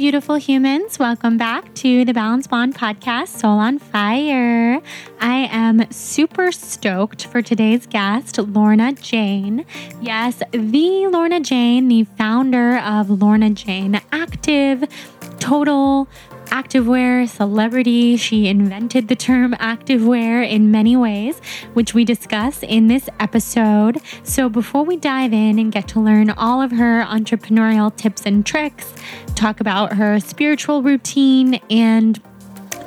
beautiful humans. Welcome back to the Balance Blonde podcast, Soul on Fire. I am super stoked for today's guest, Lorna Jane. Yes, the Lorna Jane, the founder of Lorna Jane Active, total activewear celebrity. She invented the term activewear in many ways, which we discuss in this episode. So before we dive in and get to learn all of her entrepreneurial tips and tricks, talk about her spiritual routine and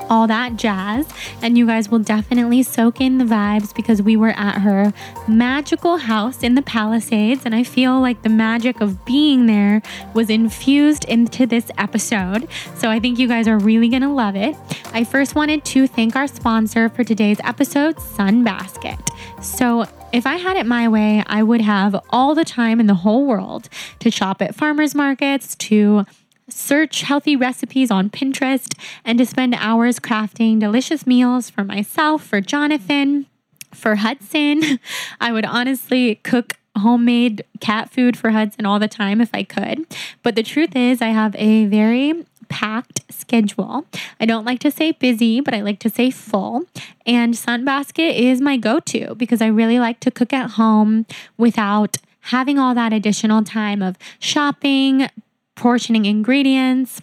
all that jazz. And you guys will definitely soak in the vibes because we were at her magical house in the Palisades. And I feel like the magic of being there was infused into this episode. So I think you guys are really going to love it. I first wanted to thank our sponsor for today's episode, Sunbasket. So if I had it my way, I would have all the time in the whole world to shop at farmers markets, to search healthy recipes on Pinterest, and to spend hours crafting delicious meals for myself, for Jonathan, for Hudson. I would honestly cook homemade cat food for Hudson all the time if I could. But the truth is, I have a very packed schedule. I don't like to say busy, but I like to say full. And Sunbasket is my go to because I really like to cook at home without having all that additional time of shopping, portioning ingredients,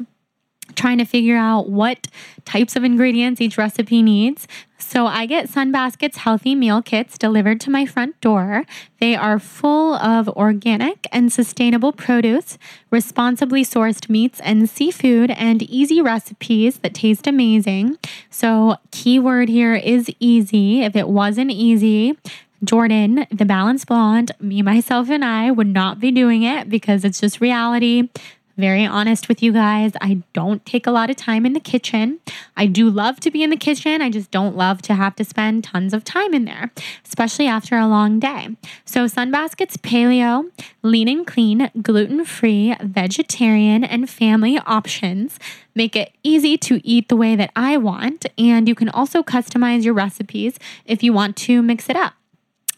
trying to figure out what types of ingredients each recipe needs. So I get Sunbasket's healthy meal kits delivered to my front door. They are full of organic and sustainable produce, responsibly sourced meats and seafood, and easy recipes that taste amazing. So, keyword here is easy. If it wasn't easy, Jordan, the Balance Blonde, me, myself, and I would not be doing it because it's just reality very honest with you guys. I don't take a lot of time in the kitchen. I do love to be in the kitchen. I just don't love to have to spend tons of time in there, especially after a long day. So, Sunbasket's paleo, lean and clean, gluten free, vegetarian, and family options make it easy to eat the way that I want. And you can also customize your recipes if you want to mix it up.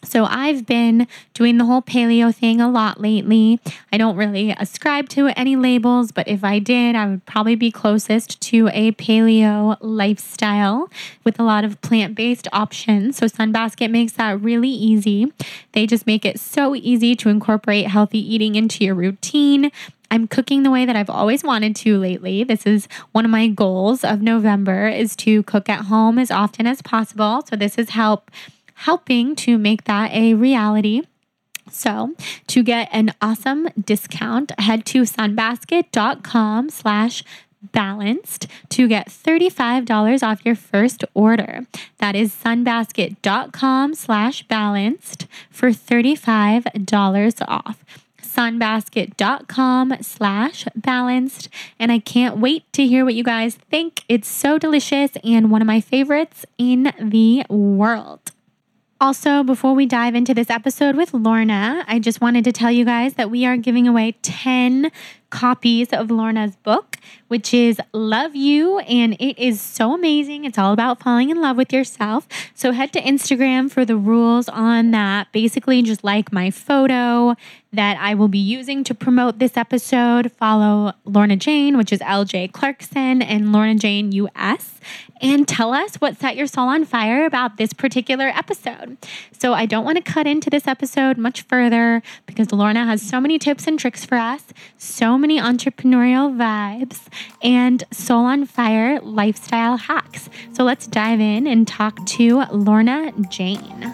So I've been doing the whole paleo thing a lot lately. I don't really ascribe to any labels, but if I did, I would probably be closest to a paleo lifestyle with a lot of plant based options. So Sunbasket makes that really easy. They just make it so easy to incorporate healthy eating into your routine. I'm cooking the way that I've always wanted to lately. This is one of my goals of November is to cook at home as often as possible. So this has helped helping to make that a reality. So to get an awesome discount, head to sunbasket.com slash balanced to get $35 off your first order. That is sunbasket.com slash balanced for $35 off sunbasket.com slash balanced and i can't wait to hear what you guys think it's so delicious and one of my favorites in the world also, before we dive into this episode with Lorna, I just wanted to tell you guys that we are giving away 10 copies of Lorna's book, which is Love You. And it is so amazing. It's all about falling in love with yourself. So head to Instagram for the rules on that. Basically, just like my photo that I will be using to promote this episode. Follow Lorna Jane, which is LJ Clarkson, and Lorna Jane US, and tell us what set your soul on fire about this particular episode. So I don't want to cut into this episode much further because Lorna has so many tips and tricks for us, so many entrepreneurial vibes, and soul on fire lifestyle hacks. So let's dive in and talk to Lorna Jane.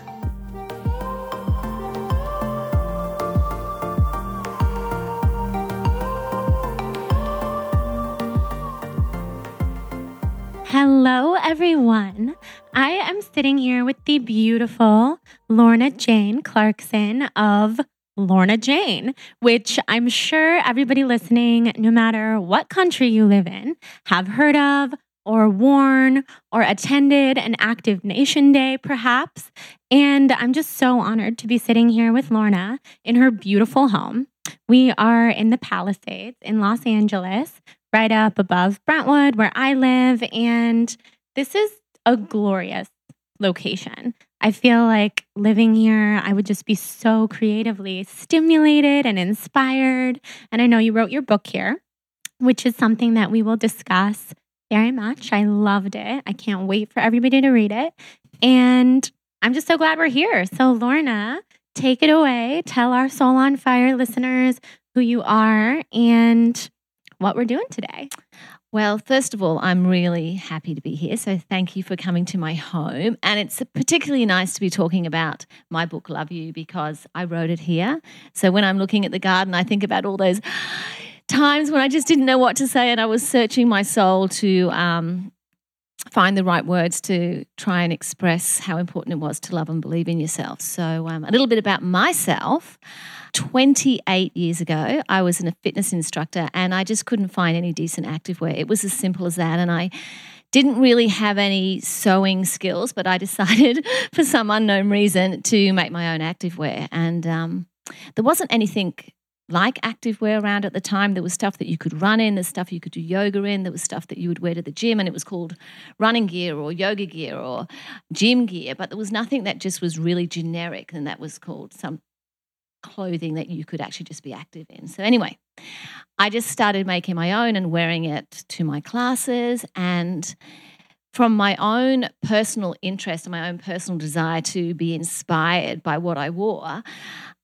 Hello, everyone. I am sitting here with the beautiful Lorna Jane Clarkson of Lorna Jane, which I'm sure everybody listening, no matter what country you live in, have heard of or worn or attended an Active Nation Day, perhaps. And I'm just so honored to be sitting here with Lorna in her beautiful home. We are in the Palisades in Los Angeles, right up above Brentwood, where I live. And this is a glorious location. I feel like living here, I would just be so creatively stimulated and inspired. And I know you wrote your book here. which is something that we will discuss very much. I loved it. I can't wait for everybody to read it. And I'm just so glad we're here. So, Lorna, take it away. Tell our Soul on Fire listeners who you are and what we're doing today. Well, first of all, I'm really happy to be here. So thank you for coming to my home. And it's particularly nice to be talking about my book, Love You, because I wrote it here. So when I'm looking at the garden, I think about all those times when I just didn't know what to say and I was searching my soul to um, find the right words to try and express how important it was to love and believe in yourself. So, um, a little bit about myself. 28 years ago, I was in a fitness instructor and I just couldn't find any decent activewear. It was as simple as that. And I didn't really have any sewing skills, but I decided for some unknown reason to make my own activewear. And um, there wasn't anything like activewear around at the time. There was stuff that you could run in, there's stuff you could do yoga in, there was stuff that you would wear to the gym, and it was called running gear or yoga gear or gym gear. But there was nothing that just was really generic, and that was called some clothing that you could actually just be active in. So, anyway, I just started making my own and wearing it to my classes. And from my own personal interest and my own personal desire to be inspired by what I wore,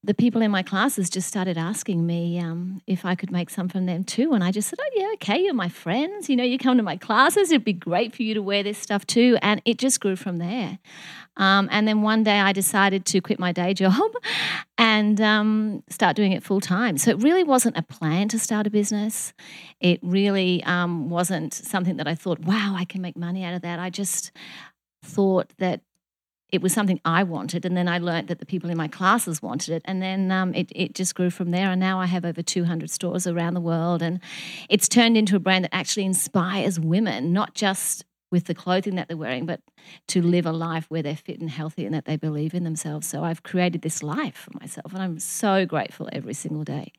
the people in my classes just started asking me um, if I could make some from them too. And I just said, Oh, yeah, okay, you're my friends. You know, you come to my classes, it'd be great for you to wear this stuff too. And it just grew from there. Um, and then one day I decided to quit my day job and um, start doing it full time. So it really wasn't a plan to start a business. It really um, wasn't something that I thought, wow, I can make money out of that. I just thought that it was something I wanted. And then I learned that the people in my classes wanted it. And then um, it, it just grew from there. And now I have over 200 stores around the world. And it's turned into a brand that actually inspires women, not just with the clothing that they're wearing, but to live a life where they're fit and healthy and that they believe in themselves. So I've created this life for myself, and I'm so grateful every single day.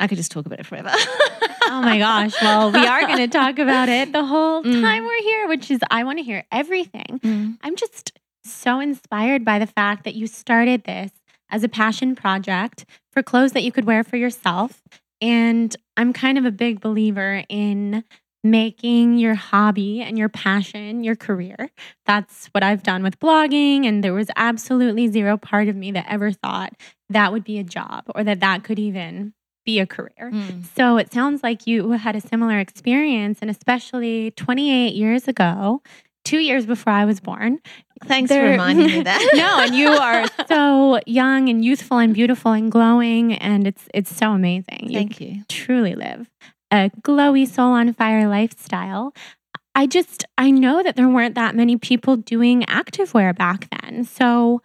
I could just talk about it forever. oh my gosh. Well, we are going to talk about it the whole mm. time we're here, which is I want to hear everything. Mm. I'm just so inspired by the fact that you started this as a passion project for clothes that you could wear for yourself. And I'm kind of a big believer in making your hobby and your passion your career. That's what I've done with blogging. And there was absolutely zero part of me that ever thought that would be a job or that that could even be a career. Mm. So it sounds like you had a similar experience. And especially 28 years ago, two years before I was born. Thanks for reminding me that. no, and you are so young and youthful and beautiful and glowing, and it's it's so amazing. Thank you. you. Truly live a glowy soul on fire lifestyle. I just I know that there weren't that many people doing activewear back then. So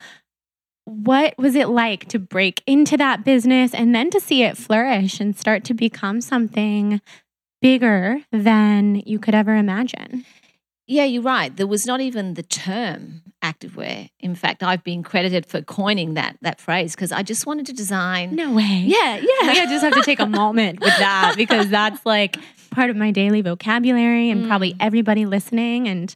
what was it like to break into that business and then to see it flourish and start to become something bigger than you could ever imagine? Yeah, you're right. There was not even the term activewear. In fact, I've been credited for coining that that phrase because I just wanted to design. No way. Yeah, yeah. I just have to take a moment with that because that's like part of my daily vocabulary and mm. probably everybody listening and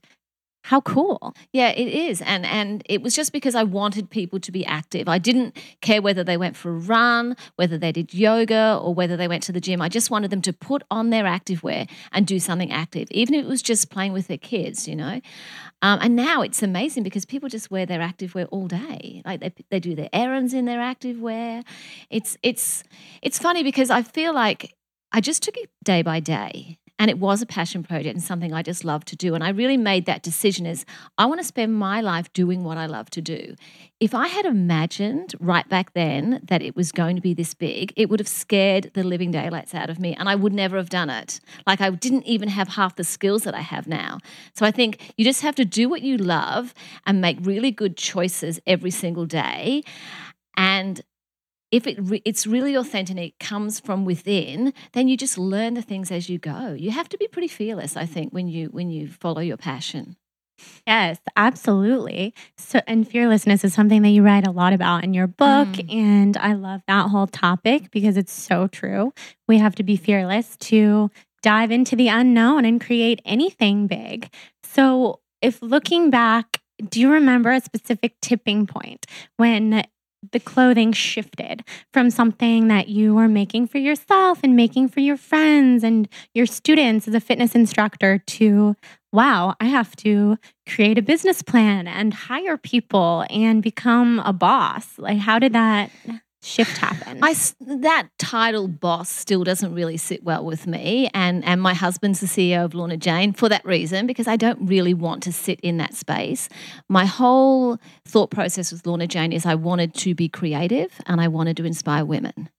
how cool. Yeah, it is. And and it was just because I wanted people to be active. I didn't care whether they went for a run, whether they did yoga or whether they went to the gym. I just wanted them to put on their activewear and do something active, even if it was just playing with their kids, you know. Um, and now it's amazing because people just wear their activewear all day. Like they they do their errands in their activewear. It's it's it's funny because I feel like I just took it day by day and it was a passion project and something I just love to do. And I really made that decision as I want to spend my life doing what I love to do. If I had imagined right back then that it was going to be this big, it would have scared the living daylights out of me and I would never have done it. Like I didn't even have half the skills that I have now. So I think you just have to do what you love and make really good choices every single day. And if it re- it's really authentic and it comes from within then you just learn the things as you go. You have to be pretty fearless i think when you when you follow your passion. Yes absolutely. So and fearlessness is something that you write a lot about in your book mm. and i love that whole topic because it's so true. We have to be fearless to dive into the unknown and create anything big. So if looking back do you remember a specific tipping point when the clothing shifted from something that you were making for yourself and making for your friends and your students as a fitness instructor to wow, I have to create a business plan and hire people and become a boss. Like, how did that shift happen? I that title boss still doesn't really sit well with me, and and my husband's the CEO of Lorna Jane for that reason because I don't really want to sit in that space. My whole thought process with Lorna Jane is I wanted to be creative and I wanted to inspire women.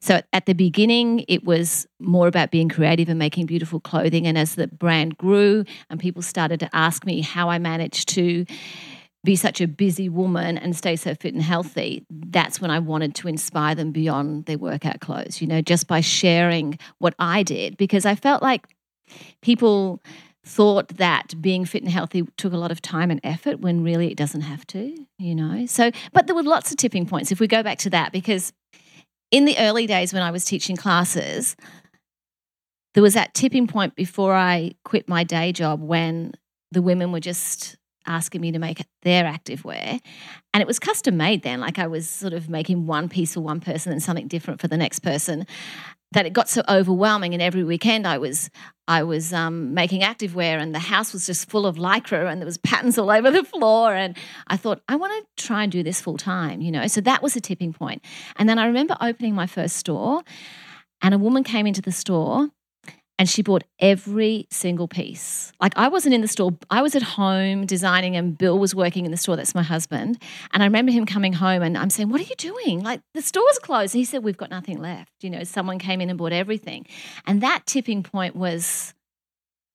So at the beginning, it was more about being creative and making beautiful clothing. And as the brand grew and people started to ask me how I managed to be such a busy woman and stay so fit and healthy, that's when I wanted to inspire them beyond their workout clothes, you know, just by sharing what I did, because I felt like people thought that being fit and healthy took a lot of time and effort when really it doesn't have to, you know. So, but there were lots of tipping points if we go back to that, because in the early days when I was teaching classes, there was that tipping point before I quit my day job when the women were just asking me to make their active wear. And it was custom made then. Like I was sort of making one piece for one person and something different for the next person. That it got so overwhelming, and every weekend I was I was um, making activewear, and the house was just full of lycra, and there was patterns all over the floor. And I thought I want to try and do this full time, you know. So that was a tipping point. And then I remember opening my first store, and a woman came into the store and she bought every single piece. Like I wasn't in the store, I was at home designing, and Bill was working in the store. That's my husband. And I remember him coming home, and I'm saying, "What are you doing? Like the store's closed." And he said, "We've got nothing left." You know, someone came in and bought everything, and that tipping point was.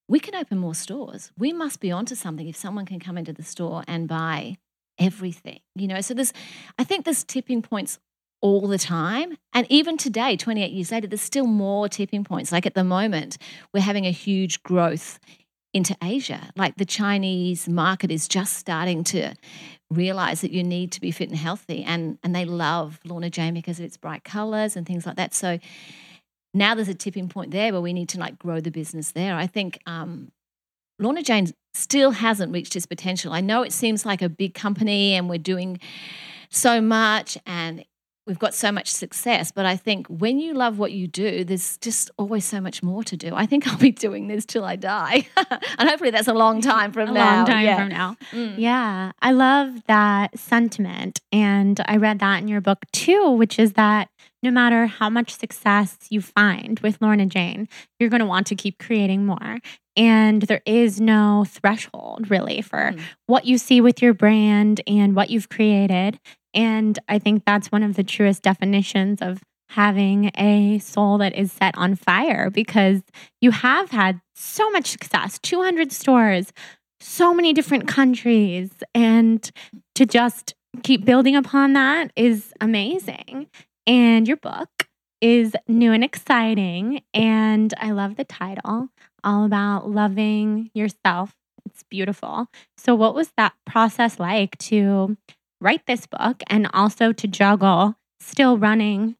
We can open more stores. We must be onto something if someone can come into the store and buy everything, you know. So there's, I think there's tipping points all the time. And even today, 28 years later, there's still more tipping points. Like at the moment, we're having a huge growth into Asia. Like the Chinese market is just starting to realize that you need to be fit and healthy. And, and they love Lorna Jane because of its bright colors and things like that. So now there's a tipping point there where we need to like grow the business there. I think um, Lorna Jane still hasn't reached its potential. I know it seems like a big company and we're doing so much and we've got so much success. But I think when you love what you do, there's just always so much more to do. I think I'll be doing this till I die. and hopefully that's a long time from a now. long time yeah. from now. Mm. Yeah. I love that sentiment. And I read that in your book too, which is that no matter how much success you find with Lorna Jane, you're going to want to keep creating more. And there is no threshold really for mm. what you see with your brand and what you've created. And I think that's one of the truest definitions of having a soul that is set on fire because you have had so much success 200 stores, so many different countries. And to just keep building upon that is amazing. And your book is new and exciting. And I love the title, all about loving yourself. It's beautiful. So, what was that process like to write this book and also to juggle still running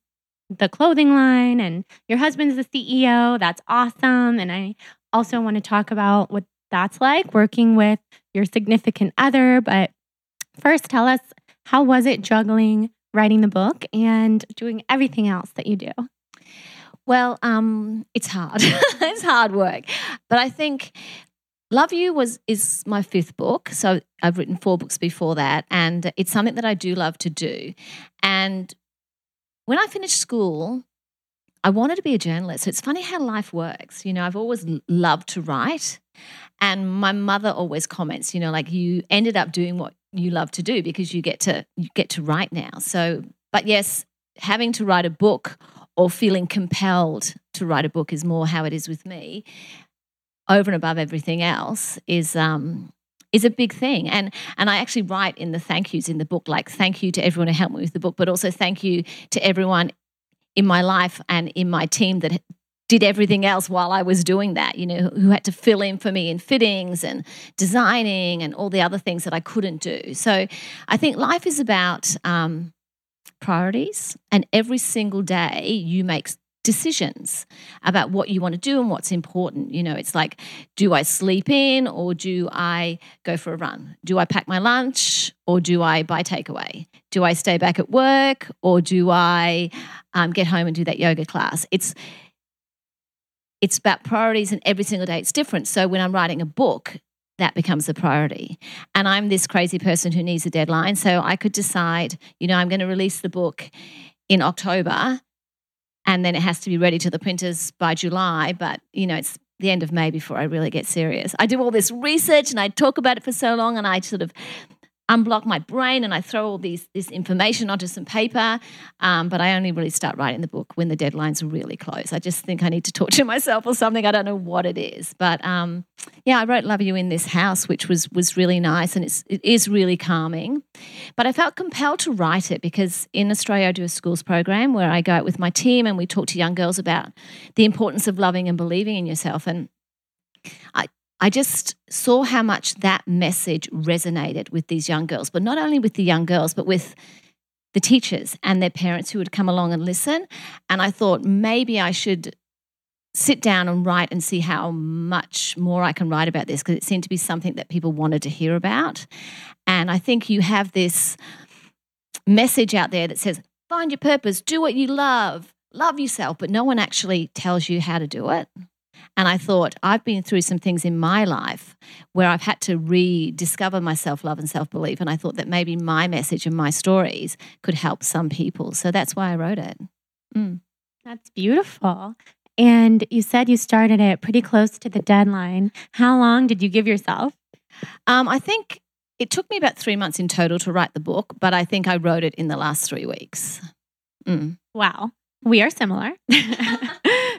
the clothing line and your husband's the CEO. That's awesome. And I also want to talk about what that's like working with your significant other. But first, tell us how was it juggling writing the book and doing everything else that you do? Well, um, it's hard. it's hard work. But I think Love You was is my fifth book. So I've written four books before that and it's something that I do love to do. And when I finished school, I wanted to be a journalist. So it's funny how life works. You know, I've always loved to write. And my mother always comments, you know, like you ended up doing what you love to do because you get to you get to write now. So, but yes, having to write a book or feeling compelled to write a book is more how it is with me over and above everything else is um, is a big thing. And and I actually write in the thank yous in the book, like thank you to everyone who helped me with the book, but also thank you to everyone in my life and in my team that did everything else while I was doing that, you know, who had to fill in for me in fittings and designing and all the other things that I couldn't do. So I think life is about um, priorities, and every single day you make decisions about what you want to do and what's important. You know, it's like, do I sleep in or do I go for a run? Do I pack my lunch or do I buy takeaway? Do I stay back at work or do I um, get home and do that yoga class? It's it's about priorities, and every single day it's different. So when I'm writing a book, that becomes a priority. And I'm this crazy person who needs a deadline. So I could decide, you know, I'm going to release the book in October and then it has to be ready to the printers by July. But, you know, it's the end of May before I really get serious. I do all this research and I talk about it for so long and I sort of unblock my brain and I throw all these this information onto some paper. Um, but I only really start writing the book when the deadlines are really close. I just think I need to talk to myself or something. I don't know what it is, but um, yeah, I wrote "Love You" in this house, which was was really nice and it's it is really calming. But I felt compelled to write it because in Australia I do a schools program where I go out with my team and we talk to young girls about the importance of loving and believing in yourself and. I, I just saw how much that message resonated with these young girls, but not only with the young girls, but with the teachers and their parents who would come along and listen. And I thought maybe I should sit down and write and see how much more I can write about this because it seemed to be something that people wanted to hear about. And I think you have this message out there that says, find your purpose, do what you love, love yourself, but no one actually tells you how to do it. And I thought, I've been through some things in my life where I've had to rediscover my self love and self belief. And I thought that maybe my message and my stories could help some people. So that's why I wrote it. Mm. That's beautiful. And you said you started it pretty close to the deadline. How long did you give yourself? Um, I think it took me about three months in total to write the book, but I think I wrote it in the last three weeks. Mm. Wow. We are similar.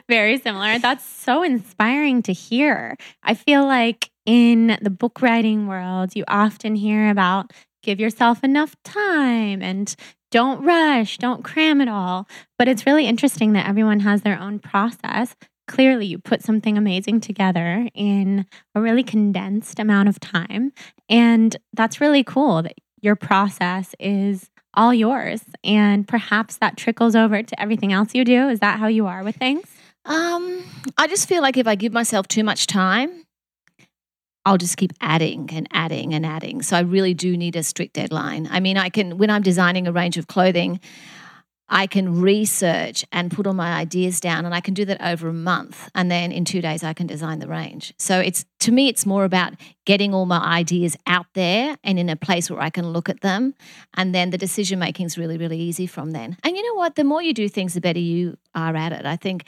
Very similar. That's so inspiring to hear. I feel like in the book writing world, you often hear about give yourself enough time and don't rush, don't cram it all. But it's really interesting that everyone has their own process. Clearly, you put something amazing together in a really condensed amount of time. And that's really cool that your process is all yours. And perhaps that trickles over to everything else you do. Is that how you are with things? Um, I just feel like if I give myself too much time, I'll just keep adding and adding and adding. So I really do need a strict deadline. I mean, I can, when I'm designing a range of clothing, I can research and put all my ideas down and I can do that over a month and then in 2 days I can design the range. So it's to me it's more about getting all my ideas out there and in a place where I can look at them and then the decision making is really really easy from then. And you know what, the more you do things the better you are at it. I think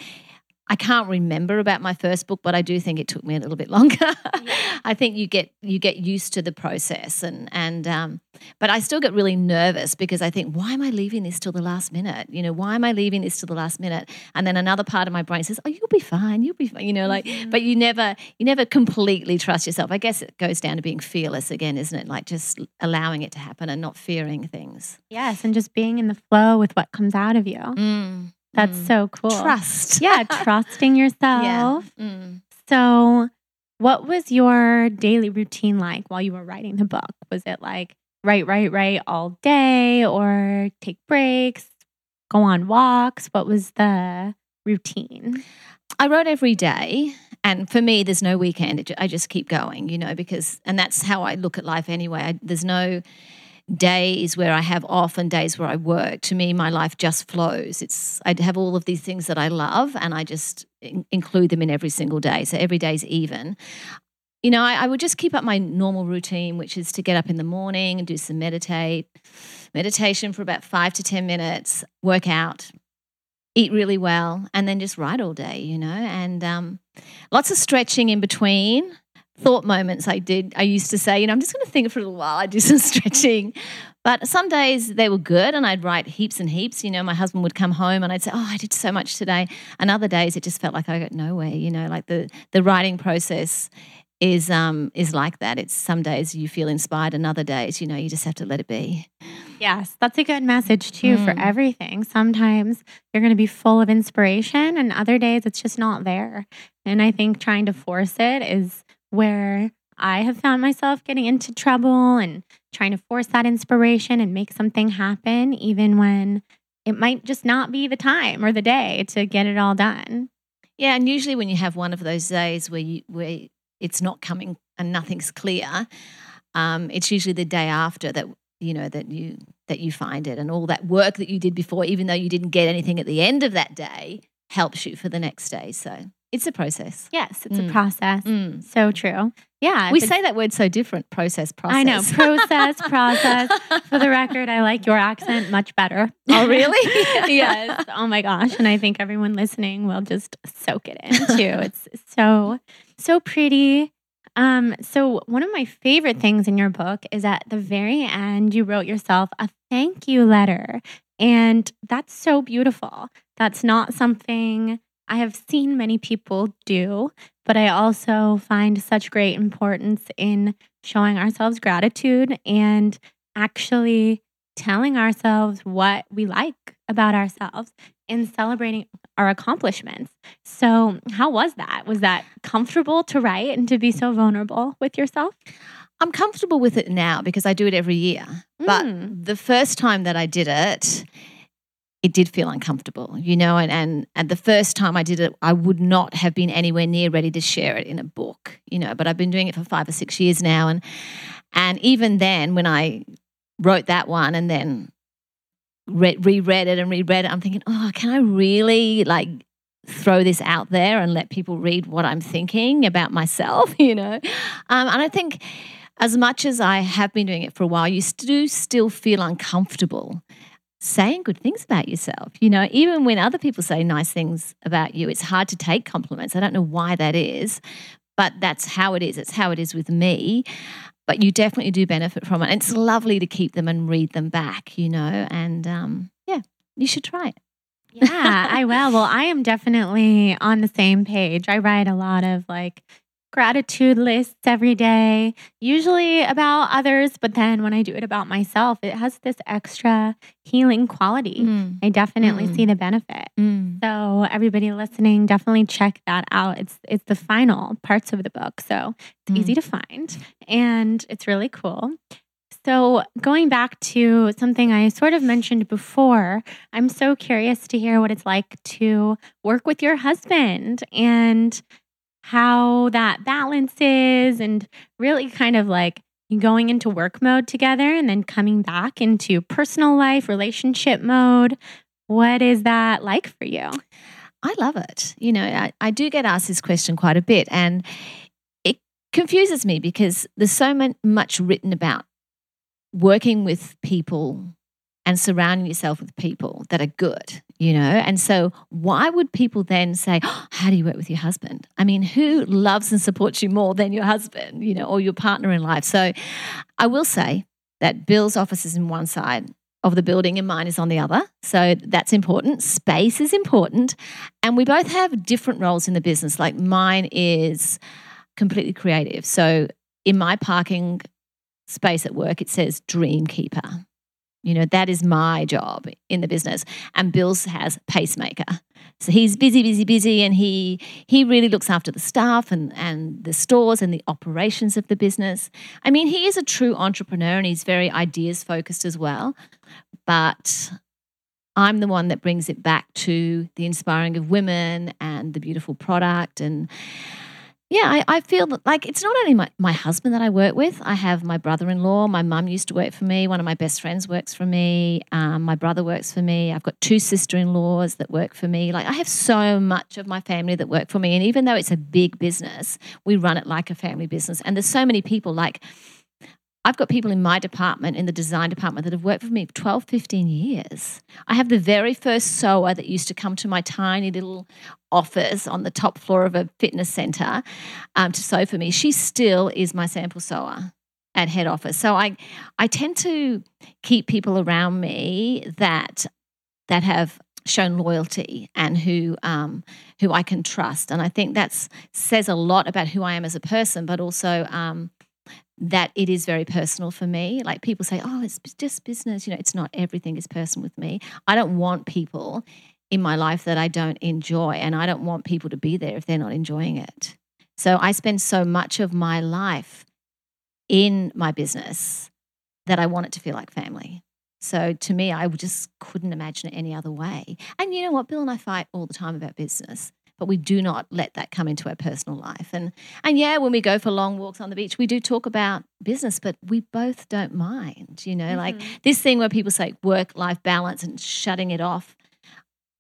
I can't remember about my first book, but I do think it took me a little bit longer. Yeah. I think you get you get used to the process, and and um, but I still get really nervous because I think, why am I leaving this till the last minute? You know, why am I leaving this till the last minute? And then another part of my brain says, oh, you'll be fine, you'll be fine. You know, like, mm-hmm. but you never you never completely trust yourself. I guess it goes down to being fearless again, isn't it? Like just allowing it to happen and not fearing things. Yes, and just being in the flow with what comes out of you. Mm. That's mm. so cool. Trust. yeah, trusting yourself. Yeah. Mm. So, what was your daily routine like while you were writing the book? Was it like write, write, write all day or take breaks, go on walks? What was the routine? I wrote every day. And for me, there's no weekend. I just keep going, you know, because, and that's how I look at life anyway. I, there's no, days where I have off and days where I work. To me, my life just flows. It's I have all of these things that I love, and I just in- include them in every single day. So every day's even. You know, I, I would just keep up my normal routine, which is to get up in the morning and do some meditate, meditation for about five to ten minutes, work out, eat really well, and then just write all day. You know, and um, lots of stretching in between thought moments I did. I used to say, you know, I'm just going to think for a little while. I do some stretching. But some days they were good and I'd write heaps and heaps. You know, my husband would come home and I'd say, Oh, I did so much today. And other days it just felt like I got nowhere, you know, like the the writing process is um is like that. It's some days you feel inspired and other days, you know, you just have to let it be. Yes, that's a good message too mm. for everything. Sometimes you're going to be full of inspiration and other days it's just not there. And I think trying to force it is where I have found myself getting into trouble and trying to force that inspiration and make something happen, even when it might just not be the time or the day to get it all done. Yeah, and usually when you have one of those days where you where it's not coming and nothing's clear, um, it's usually the day after that you know that you that you find it, and all that work that you did before, even though you didn't get anything at the end of that day, helps you for the next day. So it's a process. Yes, it's Mm. a process. Mm. So true. Yeah. We say that word so different. Process, process. I know. Process, process. For the record, I like your accent much better. Oh, really? yes. Oh my gosh. And I think everyone listening will just soak it in too. It's so, so pretty. Um, so one of my favorite things in your book is at the very end, you wrote yourself a thank you letter. And that's so beautiful. That's not something I have seen many people do, but I also find such great importance in showing ourselves gratitude and actually telling ourselves what we like about ourselves and celebrating our accomplishments. So, how was that? Was that comfortable to write and to be so vulnerable with yourself? I'm comfortable with it now because I do it every year. But Mm. the first time that I did it, it did feel uncomfortable, you know, and, and and the first time I did it, I would not have been anywhere near ready to share it in a book, you know, but I've been doing it for five or six years now. And and even then when I wrote that one and then re- reread it and reread it, I'm thinking, oh, can I really like throw this out there and let people read what I'm thinking about myself, you know? Um, and I think as much as I have been doing it for a while, you do still feel uncomfortable saying good things about yourself. You know, even when other people say nice things about you, it's hard to take compliments. I don't know why that is, but that's how it is. It's how it is with me. But you definitely do benefit from it. And it's lovely to keep them and read them back, you know, and um, yeah, you should try it. Yeah, I will. Well, I am definitely on the same page. I write a lot of like gratitude lists every day, usually about others, but then when I do it about myself, it has this extra healing quality. Mm, I definitely Mm. see the benefit. mm. So everybody listening, definitely check that out. It's it's the final parts of the book. So it's easy to find and it's really cool. So, going back to something I sort of mentioned before, I'm so curious to hear what it's like to work with your husband and how that balance is, and really kind of like going into work mode together and then coming back into personal life, relationship mode. What is that like for you? I love it. You know, I, I do get asked this question quite a bit, and it confuses me because there's so much written about working with people and surrounding yourself with people that are good, you know? And so, why would people then say, oh, How do you work with your husband? I mean, who loves and supports you more than your husband, you know, or your partner in life? So, I will say that Bill's office is in one side of the building and mine is on the other. So, that's important. Space is important. And we both have different roles in the business. Like, mine is completely creative. So, in my parking space at work, it says Dream Keeper. You know, that is my job in the business. And Bill's has pacemaker. So he's busy, busy, busy, and he he really looks after the staff and, and the stores and the operations of the business. I mean, he is a true entrepreneur and he's very ideas focused as well. But I'm the one that brings it back to the inspiring of women and the beautiful product and yeah, I, I feel that, like it's not only my, my husband that I work with. I have my brother in law. My mum used to work for me. One of my best friends works for me. Um, my brother works for me. I've got two sister in laws that work for me. Like I have so much of my family that work for me. And even though it's a big business, we run it like a family business. And there's so many people like, I've got people in my department, in the design department, that have worked for me for 12, 15 years. I have the very first sewer that used to come to my tiny little office on the top floor of a fitness center um, to sew for me. She still is my sample sewer at head office. So I, I tend to keep people around me that that have shown loyalty and who um, who I can trust. And I think that says a lot about who I am as a person, but also um, that it is very personal for me. Like people say, oh, it's just business. You know, it's not everything is personal with me. I don't want people in my life that I don't enjoy, and I don't want people to be there if they're not enjoying it. So I spend so much of my life in my business that I want it to feel like family. So to me, I just couldn't imagine it any other way. And you know what? Bill and I fight all the time about business, but we do not let that come into our personal life. And and yeah, when we go for long walks on the beach, we do talk about business, but we both don't mind. You know, mm-hmm. like this thing where people say work life balance and shutting it off.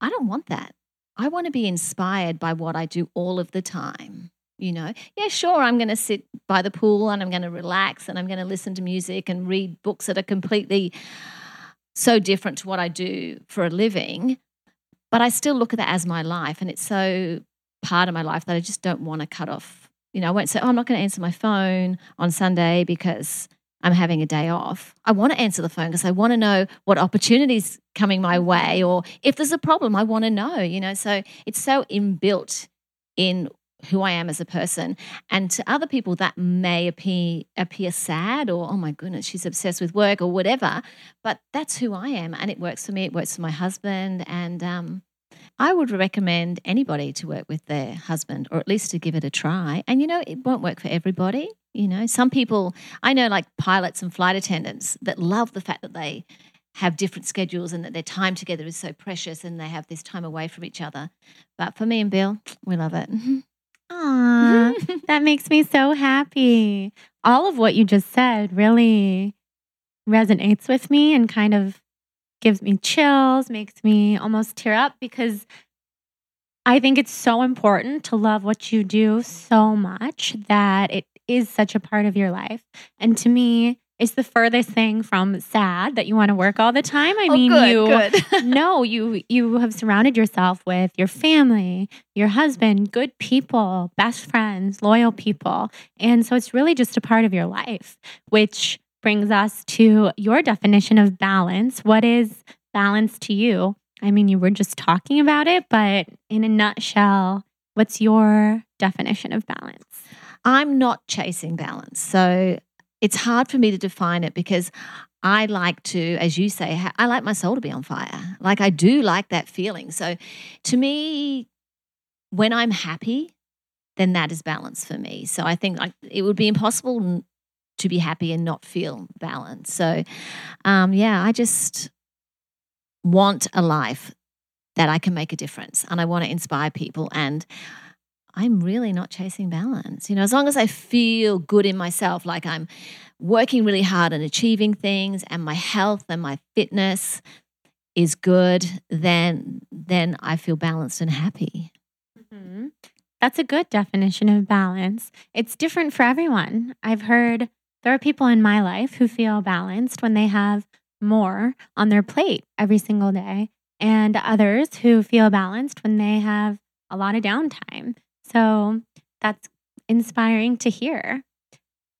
I don't want that. I want to be inspired by what I do all of the time you know yeah sure i'm going to sit by the pool and i'm going to relax and i'm going to listen to music and read books that are completely so different to what i do for a living but i still look at that as my life and it's so part of my life that i just don't want to cut off. You know i won't say oh i'm not going to answer my phone on sunday because i'm having a day off. I want to answer the phone because i want to know what opportunities coming my way or if there's a problem i want to know you know? So it's so inbuilt in who I am as a person. And to other people, that may appear appear sad or oh my goodness, she's obsessed with work or whatever. But that's who I am, and it works for me. It works for my husband, and um, I would recommend anybody to work with their husband, or at least to give it a try. And you know, it won't work for everybody. You know, some people I know, like pilots and flight attendants, that love the fact that they have different schedules and that their time together is so precious and they have this time away from each other. But for me and Bill, we love it. Aw, that makes me so happy. All of what you just said really resonates with me and kind of gives me chills, makes me almost tear up because I think it's so important to love what you do so much that it is such a part of your life. And to me, it's the furthest thing from sad that you want to work all the time. I oh, mean, good, you good. no, you you have surrounded yourself with your family, your husband, good people, best friends, loyal people. And so it's really just a part of your life, which brings us to your definition of balance. What is balance to you? I mean, you were just talking about it, but in a nutshell, what's your definition of balance? I'm not chasing balance. So it's hard for me to define it because I like to, as you say, I like my soul to be on fire. Like I do like that feeling. So to me, when I'm happy, then that is balance for me. So I think like it would be impossible to be happy and not feel balance. So um, yeah, I just want a life that I can make a difference and I want to inspire people and I'm really not chasing balance. You know, as long as I feel good in myself, like I'm working really hard and achieving things and my health and my fitness is good, then then I feel balanced and happy. Mm-hmm. That's a good definition of balance. It's different for everyone. I've heard there are people in my life who feel balanced when they have more on their plate every single day, and others who feel balanced when they have a lot of downtime. So that's inspiring to hear.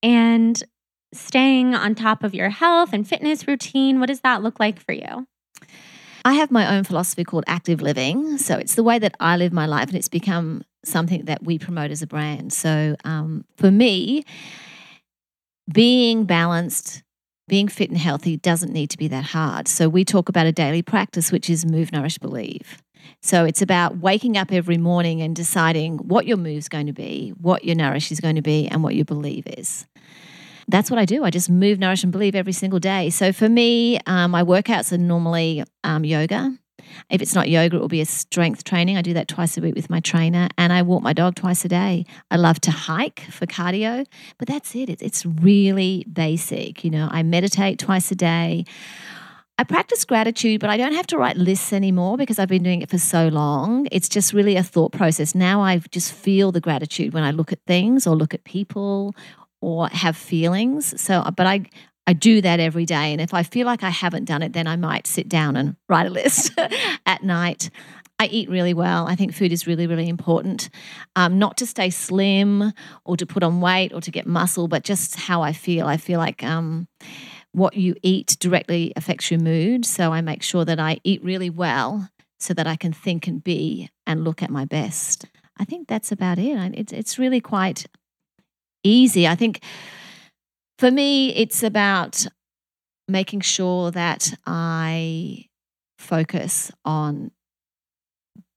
And staying on top of your health and fitness routine, what does that look like for you? I have my own philosophy called active living. So it's the way that I live my life, and it's become something that we promote as a brand. So um, for me, being balanced, being fit and healthy doesn't need to be that hard. So we talk about a daily practice, which is move, nourish, believe. So it's about waking up every morning and deciding what your move's going to be, what your nourish is going to be, and what your believe is. That's what I do. I just move, nourish, and believe every single day. So for me, um, my workouts are normally um, yoga. If it's not yoga, it will be a strength training. I do that twice a week with my trainer, and I walk my dog twice a day. I love to hike for cardio, but that's it. It's really basic. You know, I meditate twice a day. I practice gratitude, but I don't have to write lists anymore because I've been doing it for so long. It's just really a thought process. Now I just feel the gratitude when I look at things or look at people or have feelings. So, but I, I do that every day. And if I feel like I haven't done it, then I might sit down and write a list at night. I eat really well. I think food is really, really important. Um, not to stay slim or to put on weight or to get muscle, but just how I feel. I feel like um, what you eat directly affects your mood. So I make sure that I eat really well so that I can think and be and look at my best. I think that's about it. It's, it's really quite easy. I think for me, it's about making sure that I focus on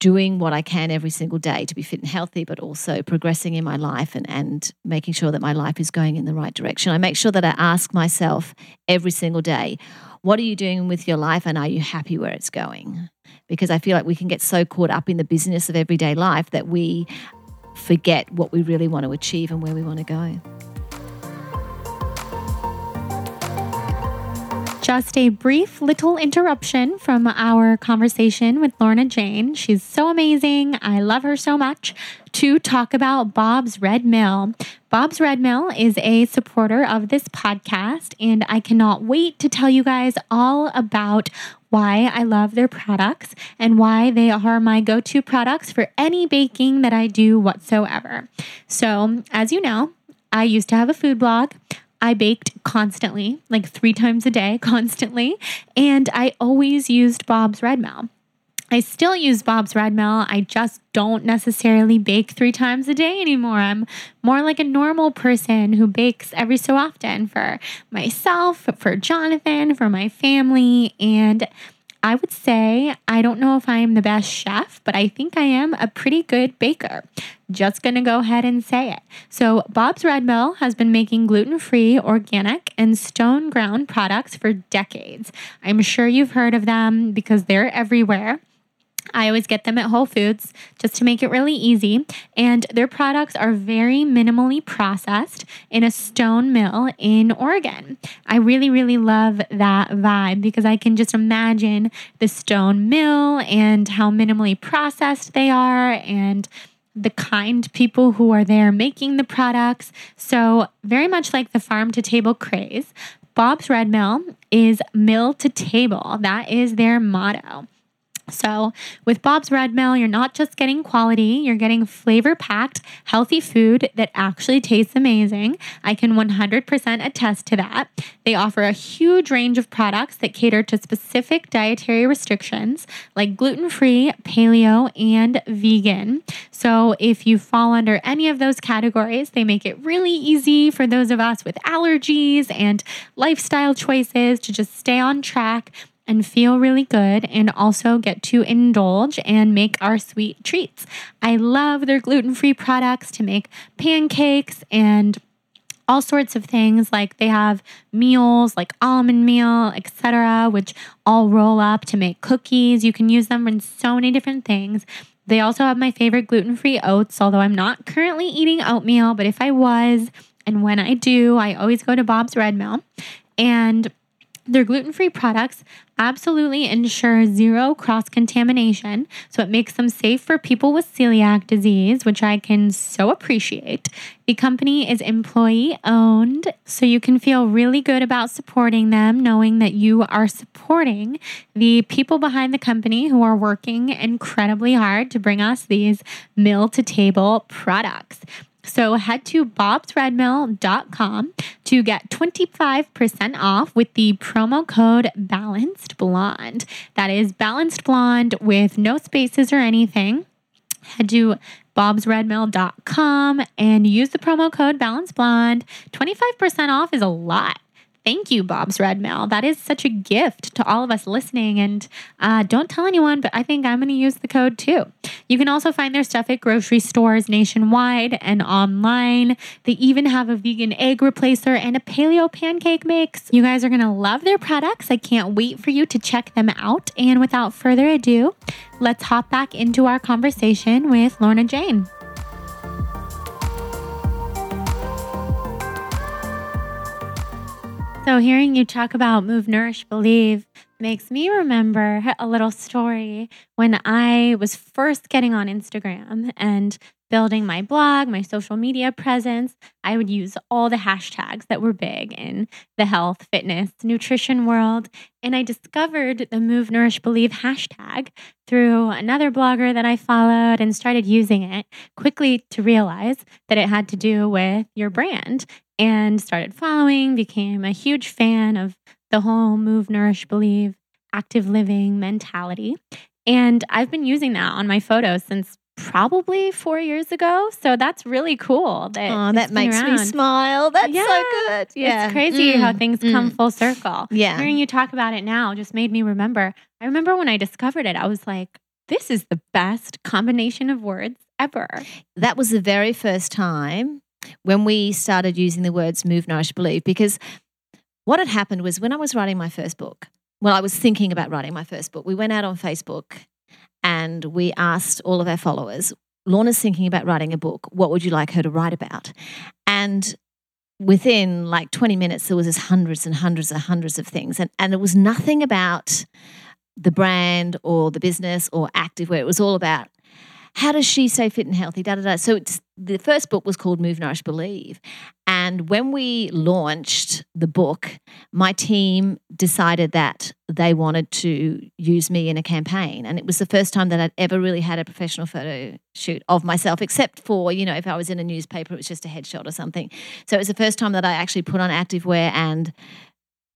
doing what I can every single day to be fit and healthy, but also progressing in my life and, and making sure that my life is going in the right direction. I make sure that I ask myself every single day, what are you doing with your life and are you happy where it's going? Because I feel like we can get so caught up in the business of everyday life that we forget what we really want to achieve and where we want to go. Just a brief little interruption from our conversation with Lorna Jane. She's so amazing. I love her so much. To talk about Bob's Red Mill. Bob's Red Mill is a supporter of this podcast, and I cannot wait to tell you guys all about why I love their products and why they are my go to products for any baking that I do whatsoever. So, as you know, I used to have a food blog. I baked constantly, like three times a day, constantly. And I always used Bob's Red Mill. I still use Bob's Red Mill. I just don't necessarily bake three times a day anymore. I'm more like a normal person who bakes every so often for myself, for Jonathan, for my family. And I would say I don't know if I am the best chef, but I think I am a pretty good baker. Just gonna go ahead and say it. So, Bob's Red Mill has been making gluten free, organic, and stone ground products for decades. I'm sure you've heard of them because they're everywhere. I always get them at Whole Foods just to make it really easy. And their products are very minimally processed in a stone mill in Oregon. I really, really love that vibe because I can just imagine the stone mill and how minimally processed they are and the kind people who are there making the products. So, very much like the farm to table craze, Bob's Red Mill is mill to table. That is their motto. So, with Bob's Red Mill, you're not just getting quality, you're getting flavor packed, healthy food that actually tastes amazing. I can 100% attest to that. They offer a huge range of products that cater to specific dietary restrictions like gluten free, paleo, and vegan. So, if you fall under any of those categories, they make it really easy for those of us with allergies and lifestyle choices to just stay on track and feel really good and also get to indulge and make our sweet treats. I love their gluten free products to make pancakes and all sorts of things. Like they have meals like almond meal etc which all roll up to make cookies. You can use them in so many different things. They also have my favorite gluten-free oats although i'm not currently eating oatmeal but if i was and when i do i always go to bob's red mill. And their gluten free products absolutely ensure zero cross contamination, so it makes them safe for people with celiac disease, which I can so appreciate. The company is employee owned, so you can feel really good about supporting them, knowing that you are supporting the people behind the company who are working incredibly hard to bring us these mill to table products. So head to bobsredmill.com to get 25% off with the promo code Balanced Blonde. That is Balanced Blonde with no spaces or anything. Head to bobsredmill.com and use the promo code Balanced Blonde. 25% off is a lot. Thank you, Bob's Red Mill. That is such a gift to all of us listening. And uh, don't tell anyone, but I think I'm going to use the code too. You can also find their stuff at grocery stores nationwide and online. They even have a vegan egg replacer and a paleo pancake mix. You guys are going to love their products. I can't wait for you to check them out. And without further ado, let's hop back into our conversation with Lorna Jane. So, hearing you talk about Move, Nourish, Believe makes me remember a little story when I was first getting on Instagram and building my blog, my social media presence. I would use all the hashtags that were big in the health, fitness, nutrition world. And I discovered the Move, Nourish, Believe hashtag through another blogger that I followed and started using it quickly to realize that it had to do with your brand and started following, became a huge fan of the whole move, nourish, believe, active living mentality. And I've been using that on my photos since probably four years ago. So that's really cool. That oh, that makes around. me smile. That's yeah, so good. Yeah. It's crazy mm, how things mm. come full circle. Yeah. Hearing you talk about it now just made me remember. I remember when I discovered it, I was like, this is the best combination of words ever. That was the very first time when we started using the words move, nourish, believe, because what had happened was when I was writing my first book, well, I was thinking about writing my first book, we went out on Facebook and we asked all of our followers, Lorna's thinking about writing a book. What would you like her to write about? And within like 20 minutes, there was just hundreds and hundreds and hundreds of things. And, and it was nothing about the brand or the business or activewear it was all about how does she stay fit and healthy? Da, da, da. So it's, the first book was called Move, Nourish, Believe. And when we launched the book, my team decided that they wanted to use me in a campaign. And it was the first time that I'd ever really had a professional photo shoot of myself, except for, you know, if I was in a newspaper, it was just a headshot or something. So it was the first time that I actually put on activewear and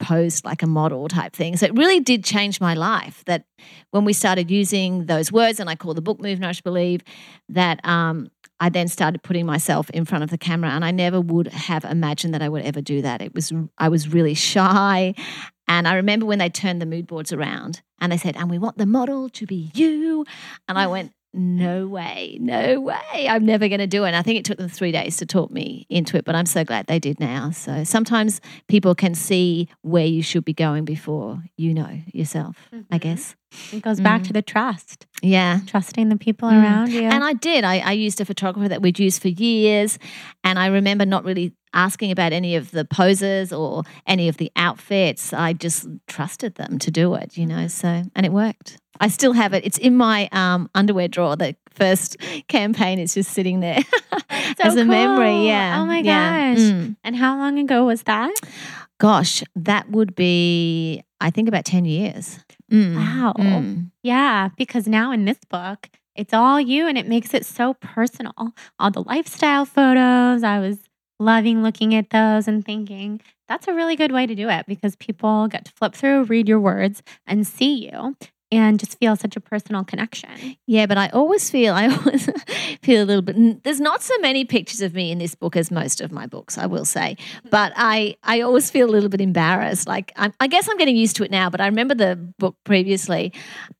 posed like a model type thing. So it really did change my life that when we started using those words, and I call the book Move, Nourish, Believe, that um, I then started putting myself in front of the camera, and I never would have imagined that I would ever do that. It was I was really shy, and I remember when they turned the mood boards around, and they said, "And we want the model to be you," and I went, no way, no way. I'm never going to do it. And I think it took them three days to talk me into it, but I'm so glad they did now. So sometimes people can see where you should be going before you know yourself, mm-hmm. I guess. It goes back mm. to the trust. Yeah. Trusting the people mm. around you. And I did. I, I used a photographer that we'd used for years. And I remember not really asking about any of the poses or any of the outfits. I just trusted them to do it, you know. So, and it worked. I still have it. It's in my um, underwear drawer. The first campaign is just sitting there so as a cool. memory. Yeah. Oh my gosh. Mm. And how long ago was that? Gosh, that would be, I think, about 10 years. Mm. Wow. Mm. Yeah. Because now in this book, it's all you and it makes it so personal. All the lifestyle photos. I was loving looking at those and thinking, that's a really good way to do it because people get to flip through, read your words, and see you and just feel such a personal connection. Yeah, but I always feel I always feel a little bit there's not so many pictures of me in this book as most of my books, I will say. Mm-hmm. But I I always feel a little bit embarrassed. Like I'm, I guess I'm getting used to it now, but I remember the book previously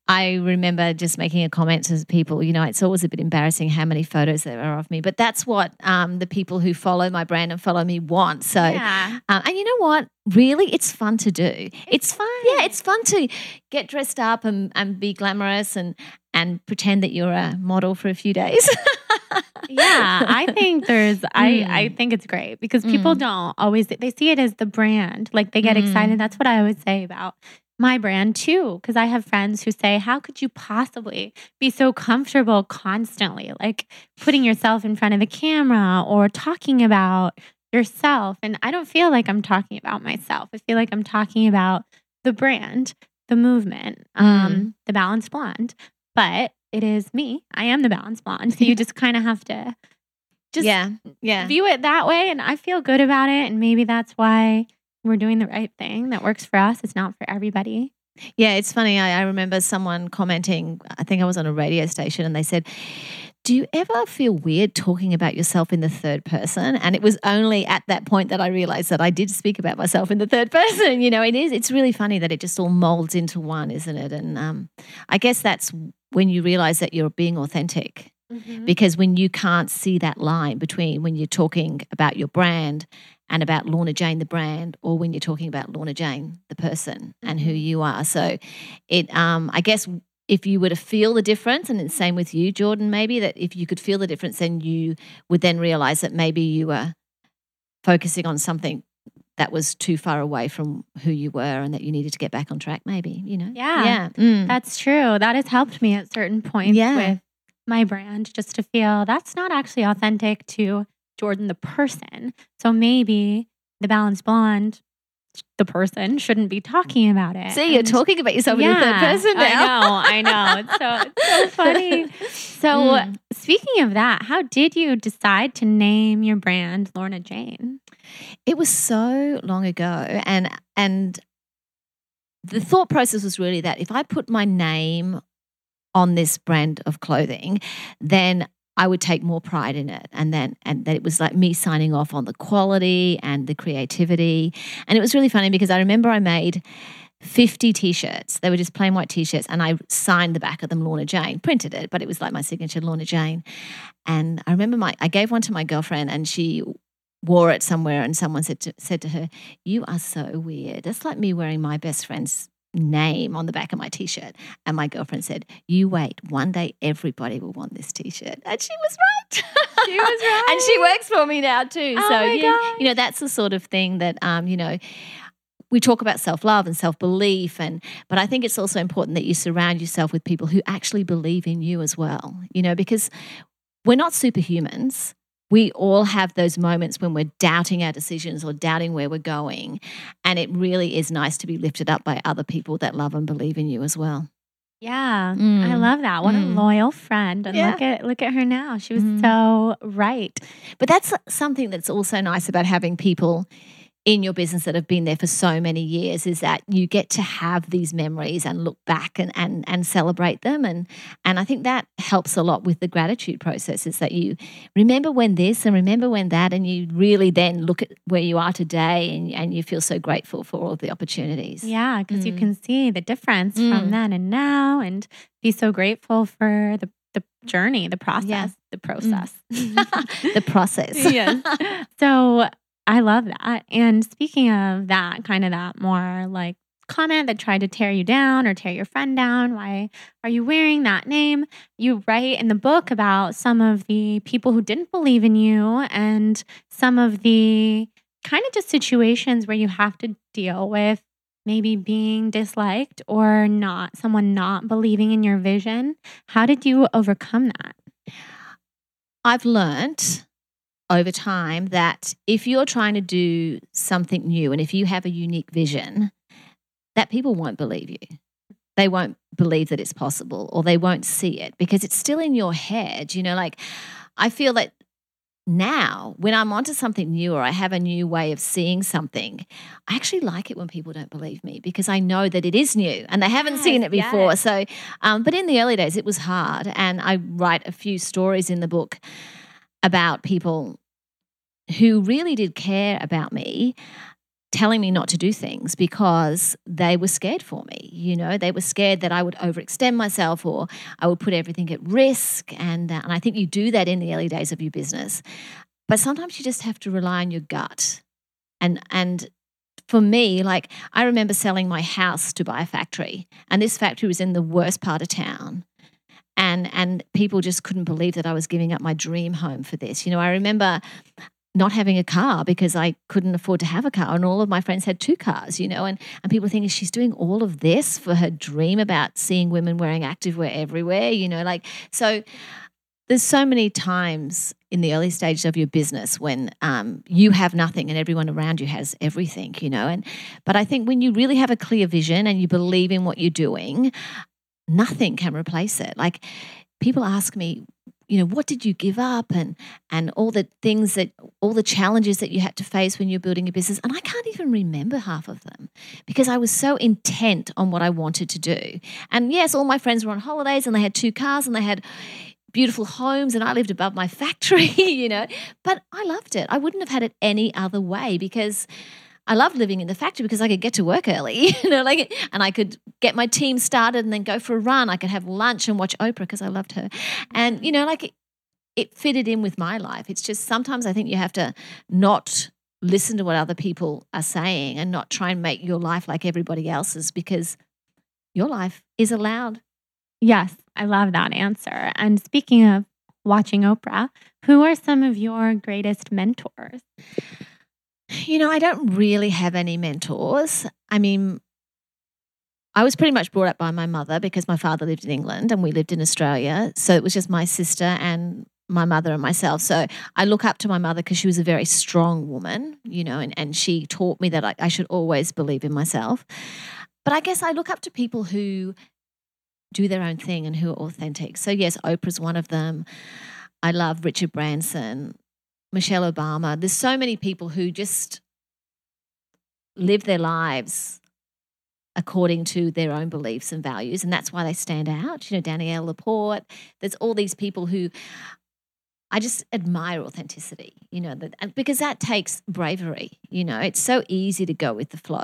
I remember just making a comment to people, you know, it's always a bit embarrassing how many photos there are of me, but that's what um, the people who follow my brand and follow me want. So, yeah. um, and you know what? Really, it's fun to do. It's, it's fun. Yeah, it's fun to get dressed up and, and be glamorous and and pretend that you're a model for a few days. yeah, I think there's mm. I I think it's great because people mm. don't always they see it as the brand. Like they get mm. excited. That's what I always say about my brand too because I have friends who say how could you possibly be so comfortable constantly like putting yourself in front of the camera or talking about yourself and I don't feel like I'm talking about myself. I feel like I'm talking about the brand, the movement, um, mm. the balanced blonde. But it is me. I am the balanced blonde. So you just kind of have to just yeah, yeah. view it that way and I feel good about it and maybe that's why we're doing the right thing that works for us. It's not for everybody. Yeah, it's funny. I, I remember someone commenting, I think I was on a radio station, and they said, do you ever feel weird talking about yourself in the third person? And it was only at that point that I realized that I did speak about myself in the third person. You know, it is, it's really funny that it just all molds into one, isn't it? And um, I guess that's when you realize that you're being authentic. Mm-hmm. Because when you can't see that line between when you're talking about your brand and about Lorna Jane, the brand, or when you're talking about Lorna Jane, the person, and who mm-hmm. you are. So, it, um, I guess, if you were to feel the difference, and it's same with you, Jordan, maybe that if you could feel the difference, then you would then realize that maybe you were focusing on something that was too far away from who you were and that you needed to get back on track maybe you know yeah yeah mm. that's true that has helped me at certain points yeah. with my brand just to feel that's not actually authentic to Jordan the person. So maybe the balanced blonde, the person, shouldn't be talking about it. See, you're talking about yourself yeah, in the third person now. I know, I know. It's so, it's so funny. So, mm. speaking of that, how did you decide to name your brand Lorna Jane? It was so long ago, and and the thought process was really that if I put my name on this brand of clothing, then I would take more pride in it. And then, and that it was like me signing off on the quality and the creativity. And it was really funny because I remember I made 50 t-shirts. They were just plain white t-shirts and I signed the back of them Lorna Jane, printed it, but it was like my signature Lorna Jane. And I remember my I gave one to my girlfriend and she wore it somewhere and someone said to, said to her, "You are so weird. That's like me wearing my best friend's name on the back of my t-shirt." And my girlfriend said, "You wait. One day everybody will want this t-shirt." And she was right. She was right. and she works for me now too. Oh so my you, gosh. you know that's the sort of thing that um, you know we talk about self-love and self-belief and but I think it's also important that you surround yourself with people who actually believe in you as well. You know, because we're not superhumans. We all have those moments when we're doubting our decisions or doubting where we're going. And it really is nice to be lifted up by other people that love and believe in you as well. Yeah, I Mm. love that. What Mm. a loyal friend. And Yeah. look at look at her now. She was Mhm. so right. But that's something that's also nice about having people in your business that have been there for so many years is that you get to have these memories and look back and and, and celebrate them and and I think that helps a lot with the gratitude process is that you remember when this and remember when that and you really then look at where you are today and, and you feel so grateful for all the opportunities. Yeah, because you Mm. can see the difference from Mm. then and now and be so grateful for the the journey, the process, the process. the process. yes. So I love that. And speaking of that, kind of that more like comment that tried to tear you down or tear your friend down, why are you wearing that name? You write in the book about some of the people who didn't believe in you and some of the kind of just situations where you have to deal with maybe being disliked or not someone not believing in your vision. How did you overcome that? I've learnt over time that if you're trying to do something new and if you have a unique vision, that people won't believe you. They won't believe that it's possible or they won't see it because it's still in your head. You know, like I feel that now when I'm onto something new or I have a new way of seeing something, I actually like it when people don't believe me because I know that it is new and they haven't seen it before. yes. So, um, but in the early days, it was hard. And I write a few stories in the book about people who really did care about me telling me not to do things because they were scared for me you know? They were scared that i would overextend myself or i would put everything at risk and uh, and i think you do that in the early days of your business. But sometimes you just have to rely on your gut. And and for me like i remember selling my house to buy a factory and this factory was in the worst part of town and people just couldn't believe that I was giving up my dream home for this. You know, I remember not having a car because I couldn't afford to have a car, and all of my friends had two cars. You know, and and people thinking she's doing all of this for her dream about seeing women wearing activewear everywhere. You know, like so. There's so many times in the early stages of your business when um, you have nothing and everyone around you has everything, you know. And but I think when you really have a clear vision and you believe in what you're doing, nothing can replace it. Like people ask me, you know, what did you give up and and all the things that all the challenges that you had to face when you're building a business and I can't even remember half of them because I was so intent on what I wanted to do. And yes, all my friends were on holidays and they had two cars and they had beautiful homes and I lived above my factory, you know. But I loved it. I wouldn't have had it any other way because I loved living in the factory because I could get to work early, you know, like, and I could get my team started and then go for a run. I could have lunch and watch Oprah because I loved her, and you know, like, it, it fitted in with my life. It's just sometimes I think you have to not listen to what other people are saying and not try and make your life like everybody else's because your life is allowed. Yes, I love that answer. And speaking of watching Oprah, who are some of your greatest mentors? You know, I don't really have any mentors. I mean, I was pretty much brought up by my mother because my father lived in England and we lived in Australia. So it was just my sister and my mother and myself. So I look up to my mother because she was a very strong woman, you know, and, and she taught me that I, I should always believe in myself. But I guess I look up to people who do their own thing and who are authentic. So, yes, Oprah's one of them. I love Richard Branson, Michelle Obama. There's so many people who just live their lives according to their own beliefs and values, and that's why they stand out. You know, Danielle LaPorte. There's all these people who I just admire authenticity. You know, that because that takes bravery. You know, it's so easy to go with the flow.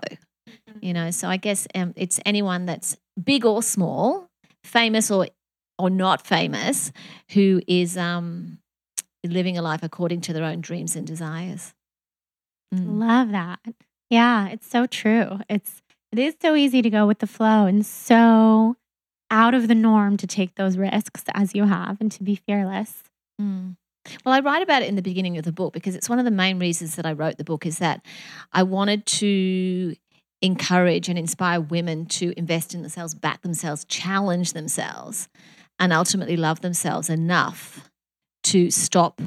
You know, so I guess um, it's anyone that's big or small, famous or or not famous, who is um, living a life according to their own dreams and desires. Mm. Love that. Yeah, it's so true. It's it is so easy to go with the flow and so out of the norm to take those risks as you have and to be fearless. Mm. Well, I write about it in the beginning of the book because it's one of the main reasons that I wrote the book is that I wanted to encourage and inspire women to invest in themselves, back themselves, challenge themselves, and ultimately love themselves enough to stop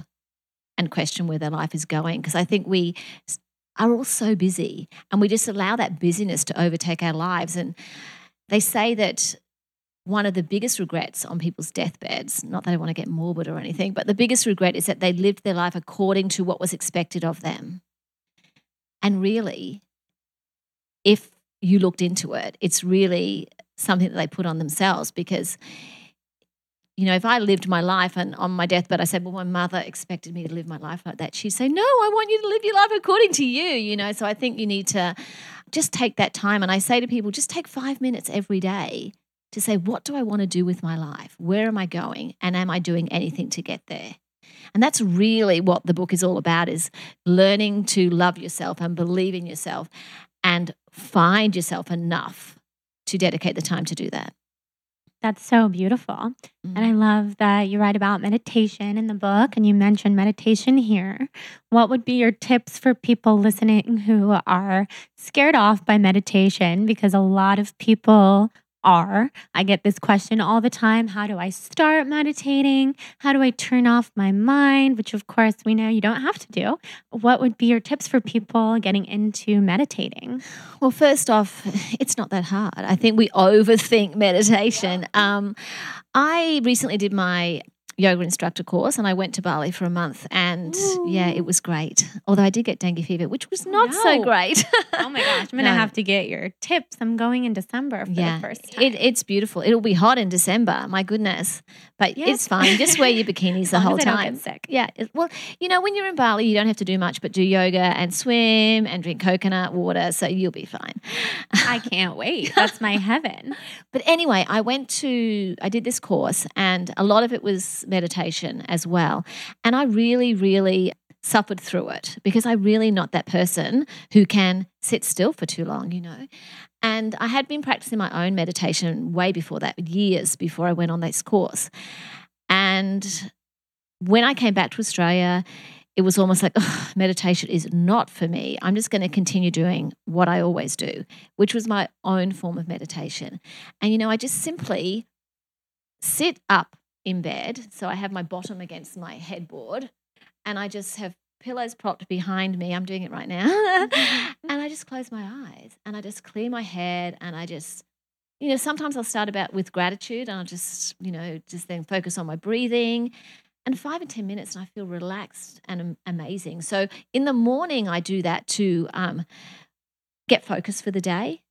and question where their life is going. Because I think we are all so busy and we just allow that busyness to overtake our lives. And they say that one of the biggest regrets on people's deathbeds, not that I want to get morbid or anything, but the biggest regret is that they lived their life according to what was expected of them. And really, if you looked into it, it's really something that they put on themselves because you know, if I lived my life and on my deathbed I said, Well, my mother expected me to live my life like that, she'd say, No, I want you to live your life according to you, you know. So I think you need to just take that time. And I say to people, just take five minutes every day to say, What do I want to do with my life? Where am I going? And am I doing anything to get there? And that's really what the book is all about is learning to love yourself and believe in yourself and find yourself enough to dedicate the time to do that. That's so beautiful. Mm-hmm. And I love that you write about meditation in the book and you mentioned meditation here. What would be your tips for people listening who are scared off by meditation? Because a lot of people are. I get this question all the time How do I start meditating? How do I turn off my mind? Which, of course, we know you don't have to do. What would be your tips for people getting into meditating? Well, first off, it's not that hard. I think we overthink meditation. Um, I recently did my yoga instructor course and I went to Bali for a month and Ooh. yeah, it was great. Although I did get dengue fever, which was not no. so great. oh my gosh, I'm going to no. have to get your tips. I'm going in December for yeah, the first time. It, it's beautiful. It'll be hot in December, my goodness. But yes. it's fine. Just wear your bikinis the whole time. sick. Yeah. Well, you know, when you're in Bali, you don't have to do much but do yoga and swim and drink coconut water, so you'll be fine. I can't wait. That's my heaven. But anyway, I went to I did this course and a lot of it was meditation as well. And I really, really suffered through it because I'm really not that person who can sit still for too long, you know. And I had been practicing my own meditation way before that, years before I went on this course. And when I came back to Australia, it was almost like meditation is not for me. I'm just going to continue doing what I always do, which was my own form of meditation. And, you know, I just simply sit up in bed. So I have my bottom against my headboard and I just have pillows propped behind me. I'm doing it right now. and I just close my eyes and I just clear my head and I just, you know, sometimes I'll start about with gratitude and I'll just, you know, just then focus on my breathing. And five and 10 minutes, and I feel relaxed and amazing. So in the morning, I do that to um, get focused for the day.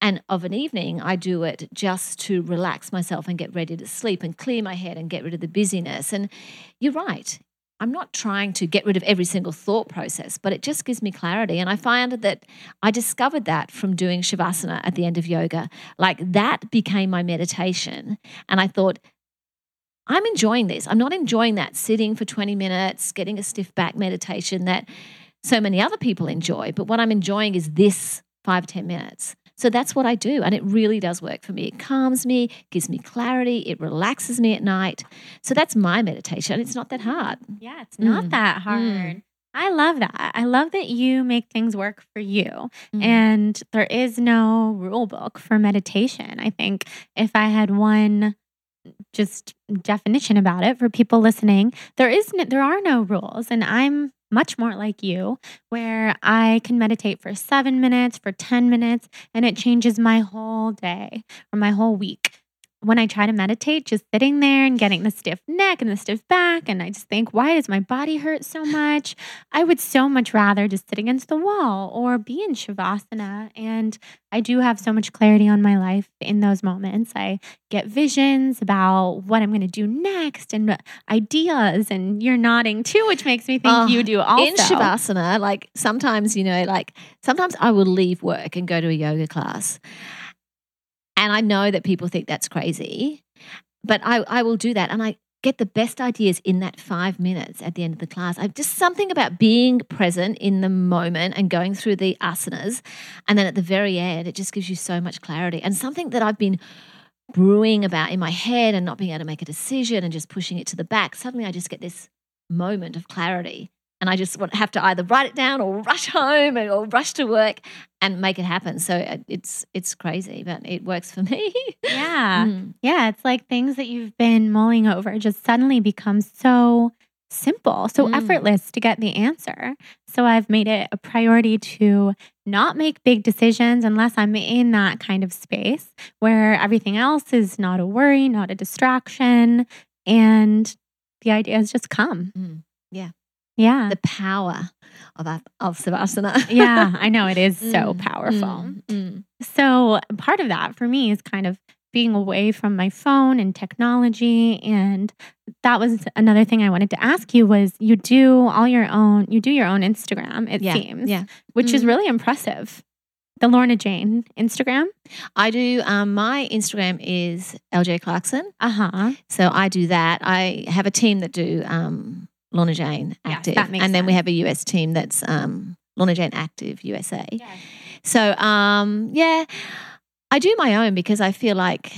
And of an evening, I do it just to relax myself and get ready to sleep and clear my head and get rid of the busyness. And you're right. I'm not trying to get rid of every single thought process, but it just gives me clarity. And I find that I discovered that from doing Shavasana at the end of yoga. Like that became my meditation. And I thought, I'm enjoying this. I'm not enjoying that sitting for 20 minutes, getting a stiff back meditation that so many other people enjoy. But what I'm enjoying is this five ten minutes. So that's what I do. And it really does work for me. It calms me, gives me clarity, it relaxes me at night. So that's my meditation. It's not that hard. Yeah, it's not mm. that hard. Mm. I love that. I love that you make things work for you. Mm. And there is no rule book for meditation. I think if I had one just definition about it for people listening, there is no, there are no rules and I'm much more like you, where I can meditate for seven minutes, for 10 minutes, and it changes my whole day or my whole week. When I try to meditate, just sitting there and getting the stiff neck and the stiff back. And I just think, why does my body hurt so much? I would so much rather just sit against the wall or be in Shavasana. And I do have so much clarity on my life in those moments. I get visions about what I'm going to do next and ideas. And you're nodding too, which makes me think Oh, you do also. In Shavasana, like sometimes, you know, like sometimes I will leave work and go to a yoga class. And I know that people think that's crazy, but I, I will do that. And I get the best ideas in that five minutes at the end of the class. I've just something about being present in the moment and going through the asanas. And then at the very end, it just gives you so much clarity. And something that I've been brewing about in my head and not being able to make a decision and just pushing it to the back, suddenly I just get this moment of clarity. And I just want, have to either write it down or rush home or rush to work and make it happen. So uh, it's it's crazy, but it works for me. yeah. Mm. Yeah, it's like things that you've been mulling over just suddenly become so simple, so Mm. effortless to get the answer. So I've made it a priority to not make big decisions unless I'm in that kind of space where everything else is not a worry, not a distraction, and the ideas just come. Mm. Yeah. Yeah. The power of of savasana. yeah, I know it is so Mm, powerful. mm, mm. So, part of that for me is kind of being away from my phone and technology and that was another thing I wanted to ask you was you do all your own you do your own Instagram it Yeah, seems yeah. which is Mhm. really impressive. The Lorna Jane Instagram? I do. Um, my Instagram is LJ Clarkson, Uh-huh. so I do that. I have a team that do um, Lorna Jane Active, makes and then we have a US team that's um, Lorna Jane Active USA. So, um, yeah, I do my own because I feel like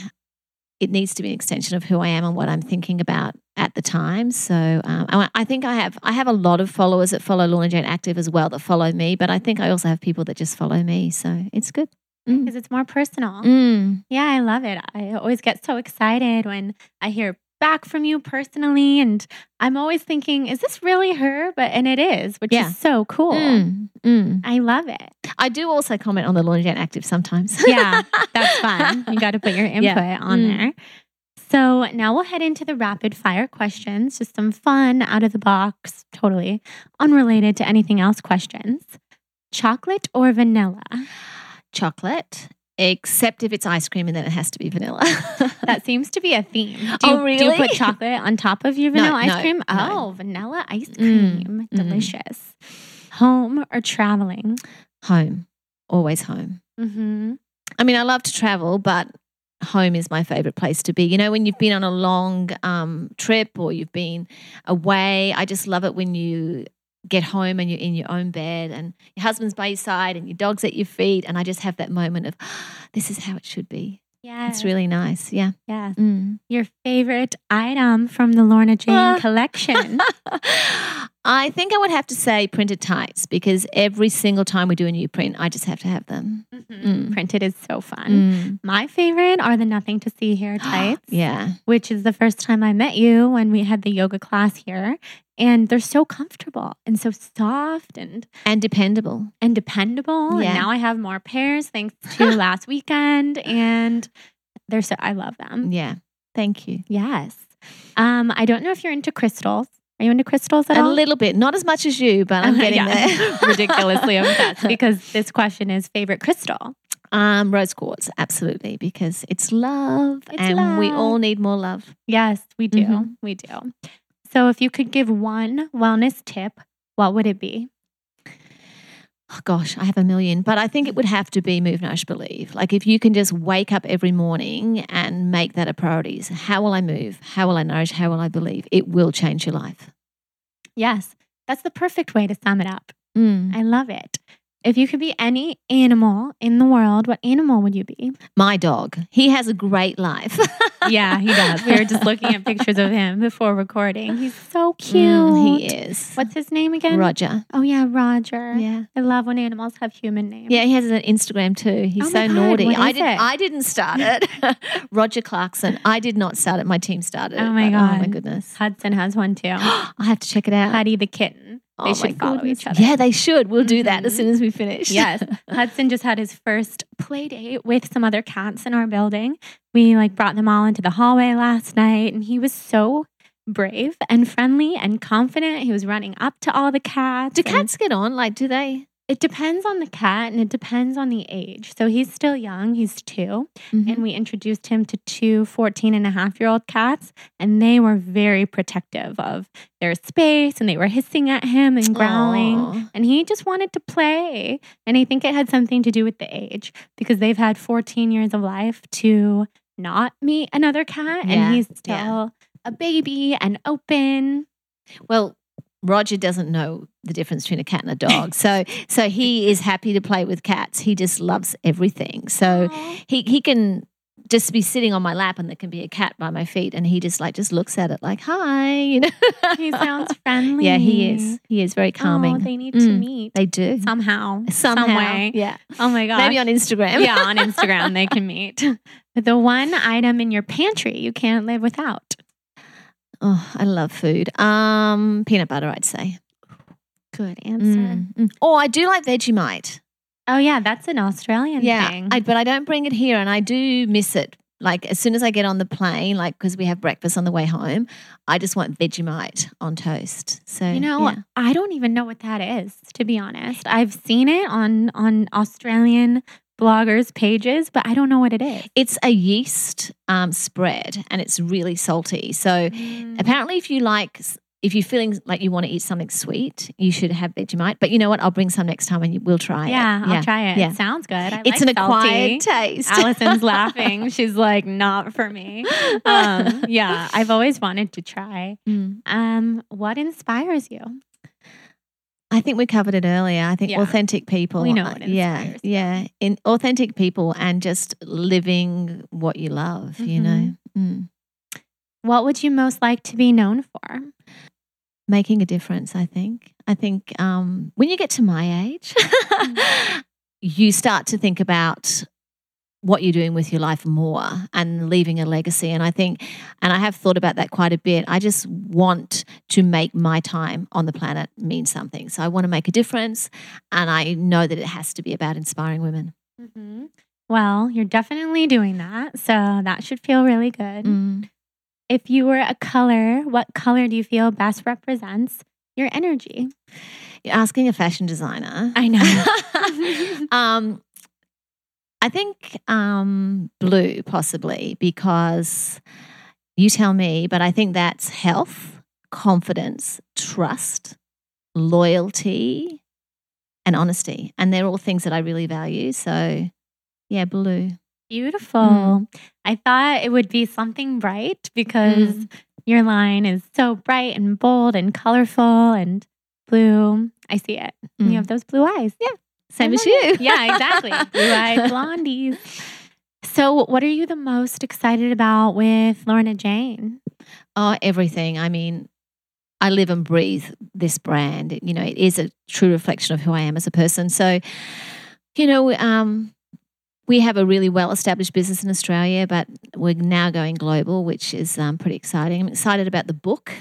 it needs to be an extension of who I am and what I'm thinking about at the time. So, um, I, I think I have I have a lot of followers that follow Lorna Jane Active as well that follow me, but I think I also have people that just follow me. So it's good. Mm. Because it's more personal. Mm. Yeah, I love it. I always get so excited when I hear back from you personally and I'm always thinking is this really her? But and it is, which Yeah. is so cool. Mm. Mm. I love it. I do also comment on the Lorna Jane Active sometimes. yeah, that's fun. You got to put your input Yeah. on Mm. there. So now we'll head into the rapid fire questions, just some fun, out of the box, totally unrelated to anything else questions. Chocolate or vanilla? Chocolate, except if it's ice cream and then it has to be vanilla. That seems to be a theme. Do Oh, you, Do you put chocolate on top of your No, vanilla ice no, cream? no. Oh, vanilla ice Mm, cream. mm. Delicious. Home or traveling? home, always home. Mm-hmm. I mean, I love to travel, but home is my favorite place to be. You know, when you've been on a long um, trip or you've been away, I just love it when you get home and you're in your own bed and your husband's by your side and your dog's at your feet. And I just have that moment of, this is how it should be. Yeah. It's really nice. Yeah. yeah. Mm. Your favorite item from the Lorna Jane Ah. collection? I think I would have to say printed tights because every single time we do a new print, I just have to have them. Mm. Printed is so fun. Mm. My favorite are the Nothing to See Here tights, yeah. which is the first time I met you when we had the yoga class here. And they're so comfortable and so soft and And dependable. and dependable. Yeah. And now I have more pairs thanks to last weekend. And they're so I love them. Yeah. Thank you. Yes. Um, I don't know if you're into crystals. Are you into crystals at A all? little bit, not as much as you, but I'm getting there. Ridiculously obsessed because this question is favorite crystal. Um, rose quartz, absolutely, because it's love, It's and we all need more love. Yes, we do. Mhm. We do. So if you could give one wellness tip, what would it be? Oh, gosh, I have a million, but I think it would have to be move, nourish, believe. Like if you can just wake up every morning and make that a priority. So How will I move? How will I nourish? How will I believe? It will change your life. Yes, that's the perfect way to sum it up. Mm. I love it. If you could be any animal in the world, what animal would you be? My dog, he has a great life. Yeah, he does. We were just looking at pictures of him before recording. He's so cute. Mm, he is. What's his name again? Roger. Oh yeah, Roger. Yeah. I love when animals have human names. Yeah, he has an Instagram too. He's Oh so my God, naughty. what I did it? I didn't start it. Roger Clarkson. I did not start it. My team started it. Oh my but Oh my goodness. Hudson has one too. I have to check it out. Huddy the kitten. They Oh, should follow goodness. each other. Yeah, they should. We'll do that as Mhm. soon as we finish. Yes. Hudson just had his first play date with some other cats in our building. We like brought them all into the hallway last night and he was so brave and friendly and confident. He was running up to all the cats. Do and cats get on? Like, do they? It depends on the cat and it depends on the age. So he's still young, he's 2 Mm-hmm. and we introduced him to two 14 and a half year old cats and they were very protective of their space and they were hissing at him and growling Aw. and he just wanted to play and i think it had something to do with the age because they've had 14 years of life to not meet another cat Yeah, and he's still yeah. a baby and open Well, Roger doesn't know the difference between a cat and a dog. So so he is happy to play with cats. He just loves everything. So he he can just be sitting on my lap and there can be a cat by my feet and he just like just looks at it like hi, you know. he sounds friendly Yeah, he is. He is very calming. oh, they need to Mm, meet they do. somehow Somehow. some way Yeah. oh my god Maybe on Instagram. yeah on instagram they can meet the one item in your pantry you can't live without Oh, I love food. Um, peanut butter, I'd say. good answer Mm, mm. Oh, I do like Vegemite. oh yeah that's an australian Yeah, thing I, but I don't bring it here, and I do miss it. Like as soon as I get on the plane, like because we have breakfast on the way home, I just want Vegemite on toast. So You know, yeah. I don't even know what that is, to be honest. I've seen it on on Australian bloggers' pages, but I don't know what it is. it's a yeast um, spread, and it's really salty. So apparently, if you like, if you're feeling like you want to eat something sweet, you should have Vegemite. But you know what? I'll bring some next time, and we'll try yeah, it. Yeah, I'll try it. yeah. It sounds good. I It's like an salty. acquired taste. Allison's laughing. She's like, not for me. Um, yeah, I've always wanted to try. Mm. Um, what inspires you? I think we covered it earlier. I think Yeah. authentic people. We know what yeah, yeah. In authentic people and just living what you love. You know, mm. What would you most like to be known for? making a difference. I think. I think um, when you get to my age, you start to think about what you're doing with your life more and leaving a legacy. And I think, and I have thought about that quite a bit. I just want to make my time on the planet mean something. So I want to make a difference. And I know that it has to be about inspiring women. Mhm. Well, you're definitely doing that. So that should feel really good. Mm. If you were a color, what color do you feel best represents your energy? You're asking a fashion designer. I know. um, I think um, blue, possibly, because you tell me, but I think that's health, confidence, trust, loyalty, and honesty. And they're all things that I really value. So, yeah, blue. Beautiful. Mm. I thought it would be something bright because Mm. your line is so bright and bold and colorful and blue. I see it. Mm. You have those blue eyes. Yeah. Same as you. Yeah, exactly. blue eyed blondies. So, what are you the most excited about with Lorna Jane? Oh, everything. I mean, I live and breathe this brand. You know, it is a true reflection of who I am as a person. So, you know, um, we have a really well established business in Australia, but we're now going global, which is um, pretty exciting. I'm excited about the book.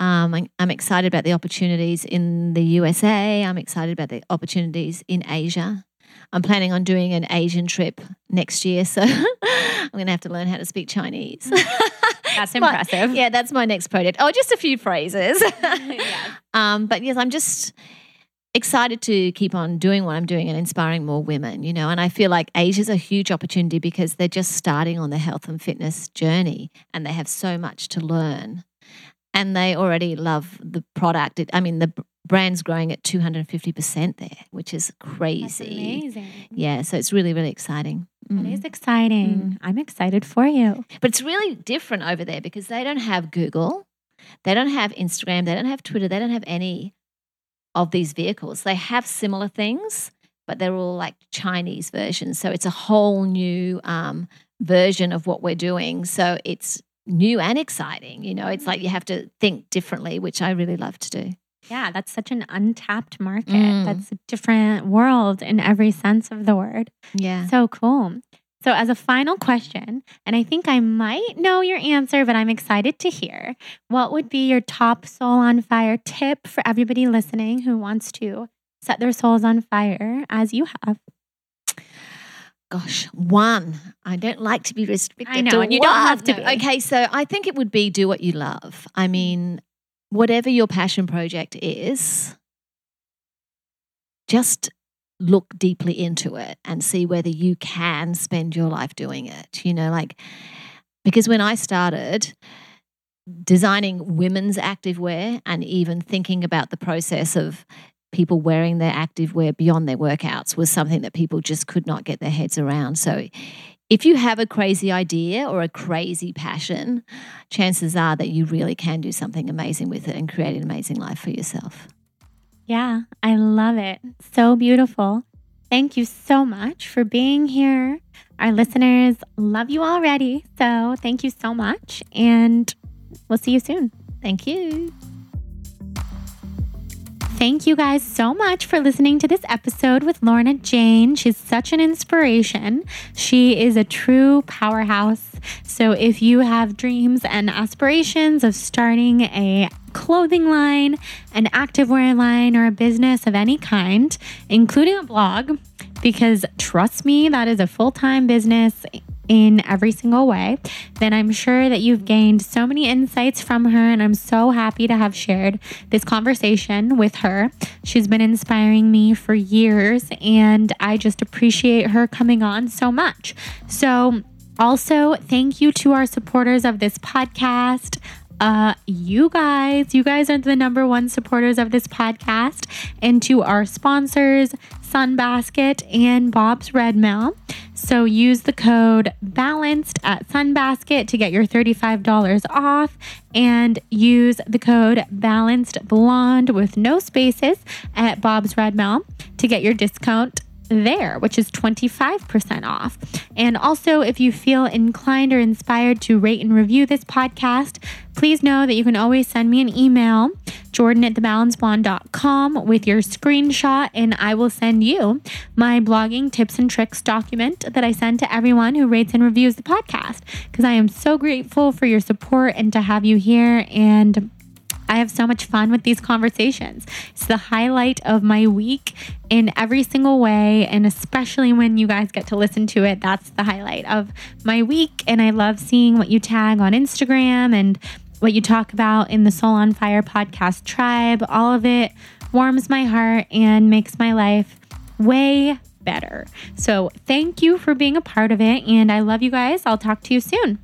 Um, I'm, I'm excited about the opportunities in the USA. I'm excited about the opportunities in Asia. I'm planning on doing an Asian trip next year, so I'm going to have to learn how to speak Chinese. That's But- impressive. yeah, that's my next project. Oh, just a few phrases. Yes. um, but yes, I'm just excited to keep on doing what I'm doing and inspiring more women, you know. And I feel like Asia's a huge opportunity because they're just starting on their health and fitness journey and they have so much to learn. And they already love the product. It, I mean, the brand's growing at 250% there, which is That's crazy. amazing. Yeah, so it's really, really exciting. Mm. is exciting. I'm excited for you. But it's really different over there because they don't have Google, they don't have Instagram, they don't have Twitter, they don't have any of these vehicles. They have similar things, but they're all like Chinese versions. So it's a whole new um, version of what we're doing. So it's new and exciting. You know, it's like you have to think differently, which I really love to do. Yeah, that's such an untapped market. Mm. That's a different world in every sense of the word. Yeah. So cool. So, as a final question, and I think I might know your answer, but I'm excited to hear, what would be your top soul on fire tip for everybody listening who wants to set their souls on fire as you have? Gosh, one. I don't like to be restricted. I know, and you don't have to be. Okay, so I think it would be do what you love. I mm. mean, whatever your passion project is, just look deeply into it and see whether you can spend your life doing it. You know, like, because when I started, designing women's activewear and even thinking about the process of people wearing their active wear beyond their workouts was something that people just could not get their heads around. So if you have a crazy idea or a crazy passion, chances are that you really can do something amazing with it and create an amazing life for yourself. Yeah, I love it. So beautiful. Thank you so much for being here. Our listeners love you already. So thank you so much. And we'll see you soon. Thank you. Thank you guys so much for listening to this episode with Lorna Jane. She's such an inspiration. She is a true powerhouse. So, if you have dreams and aspirations of starting a clothing line, an activewear line, or a business of any kind, including a blog, because trust me, that is a full time business in every single way, then I'm sure that you've gained so many insights from her. And I'm so happy to have shared this conversation with her. She's been inspiring me for years, and I just appreciate her coming on so much. So, also, thank you to our supporters of this podcast. Uh, you guys, you guys are the number one supporters of this podcast, and to our sponsors, Sunbasket and Bob's Red Mill. So use the code BALANCED at Sunbasket to get your $35 off and use the code BALANCED Blonde with no spaces at Bob's Red Mill to get your discount there, which is 25% off. And also, if you feel inclined or inspired to rate and review this podcast, please know that you can always send me an email, jordan at thebalanceblonde.com, with your screenshot, and I will send you my blogging tips and tricks document that I send to everyone who rates and reviews the podcast. Because I am so grateful for your support and to have you here. And I have so much fun with these conversations. It's the highlight of my week in every single way. And especially when you guys get to listen to it, that's the highlight of my week. And I love seeing what you tag on Instagram and what you talk about in the Soul on Fire podcast tribe. All of it warms my heart and makes my life way better. So thank you for being a part of it. And I love you guys. I'll talk to you soon.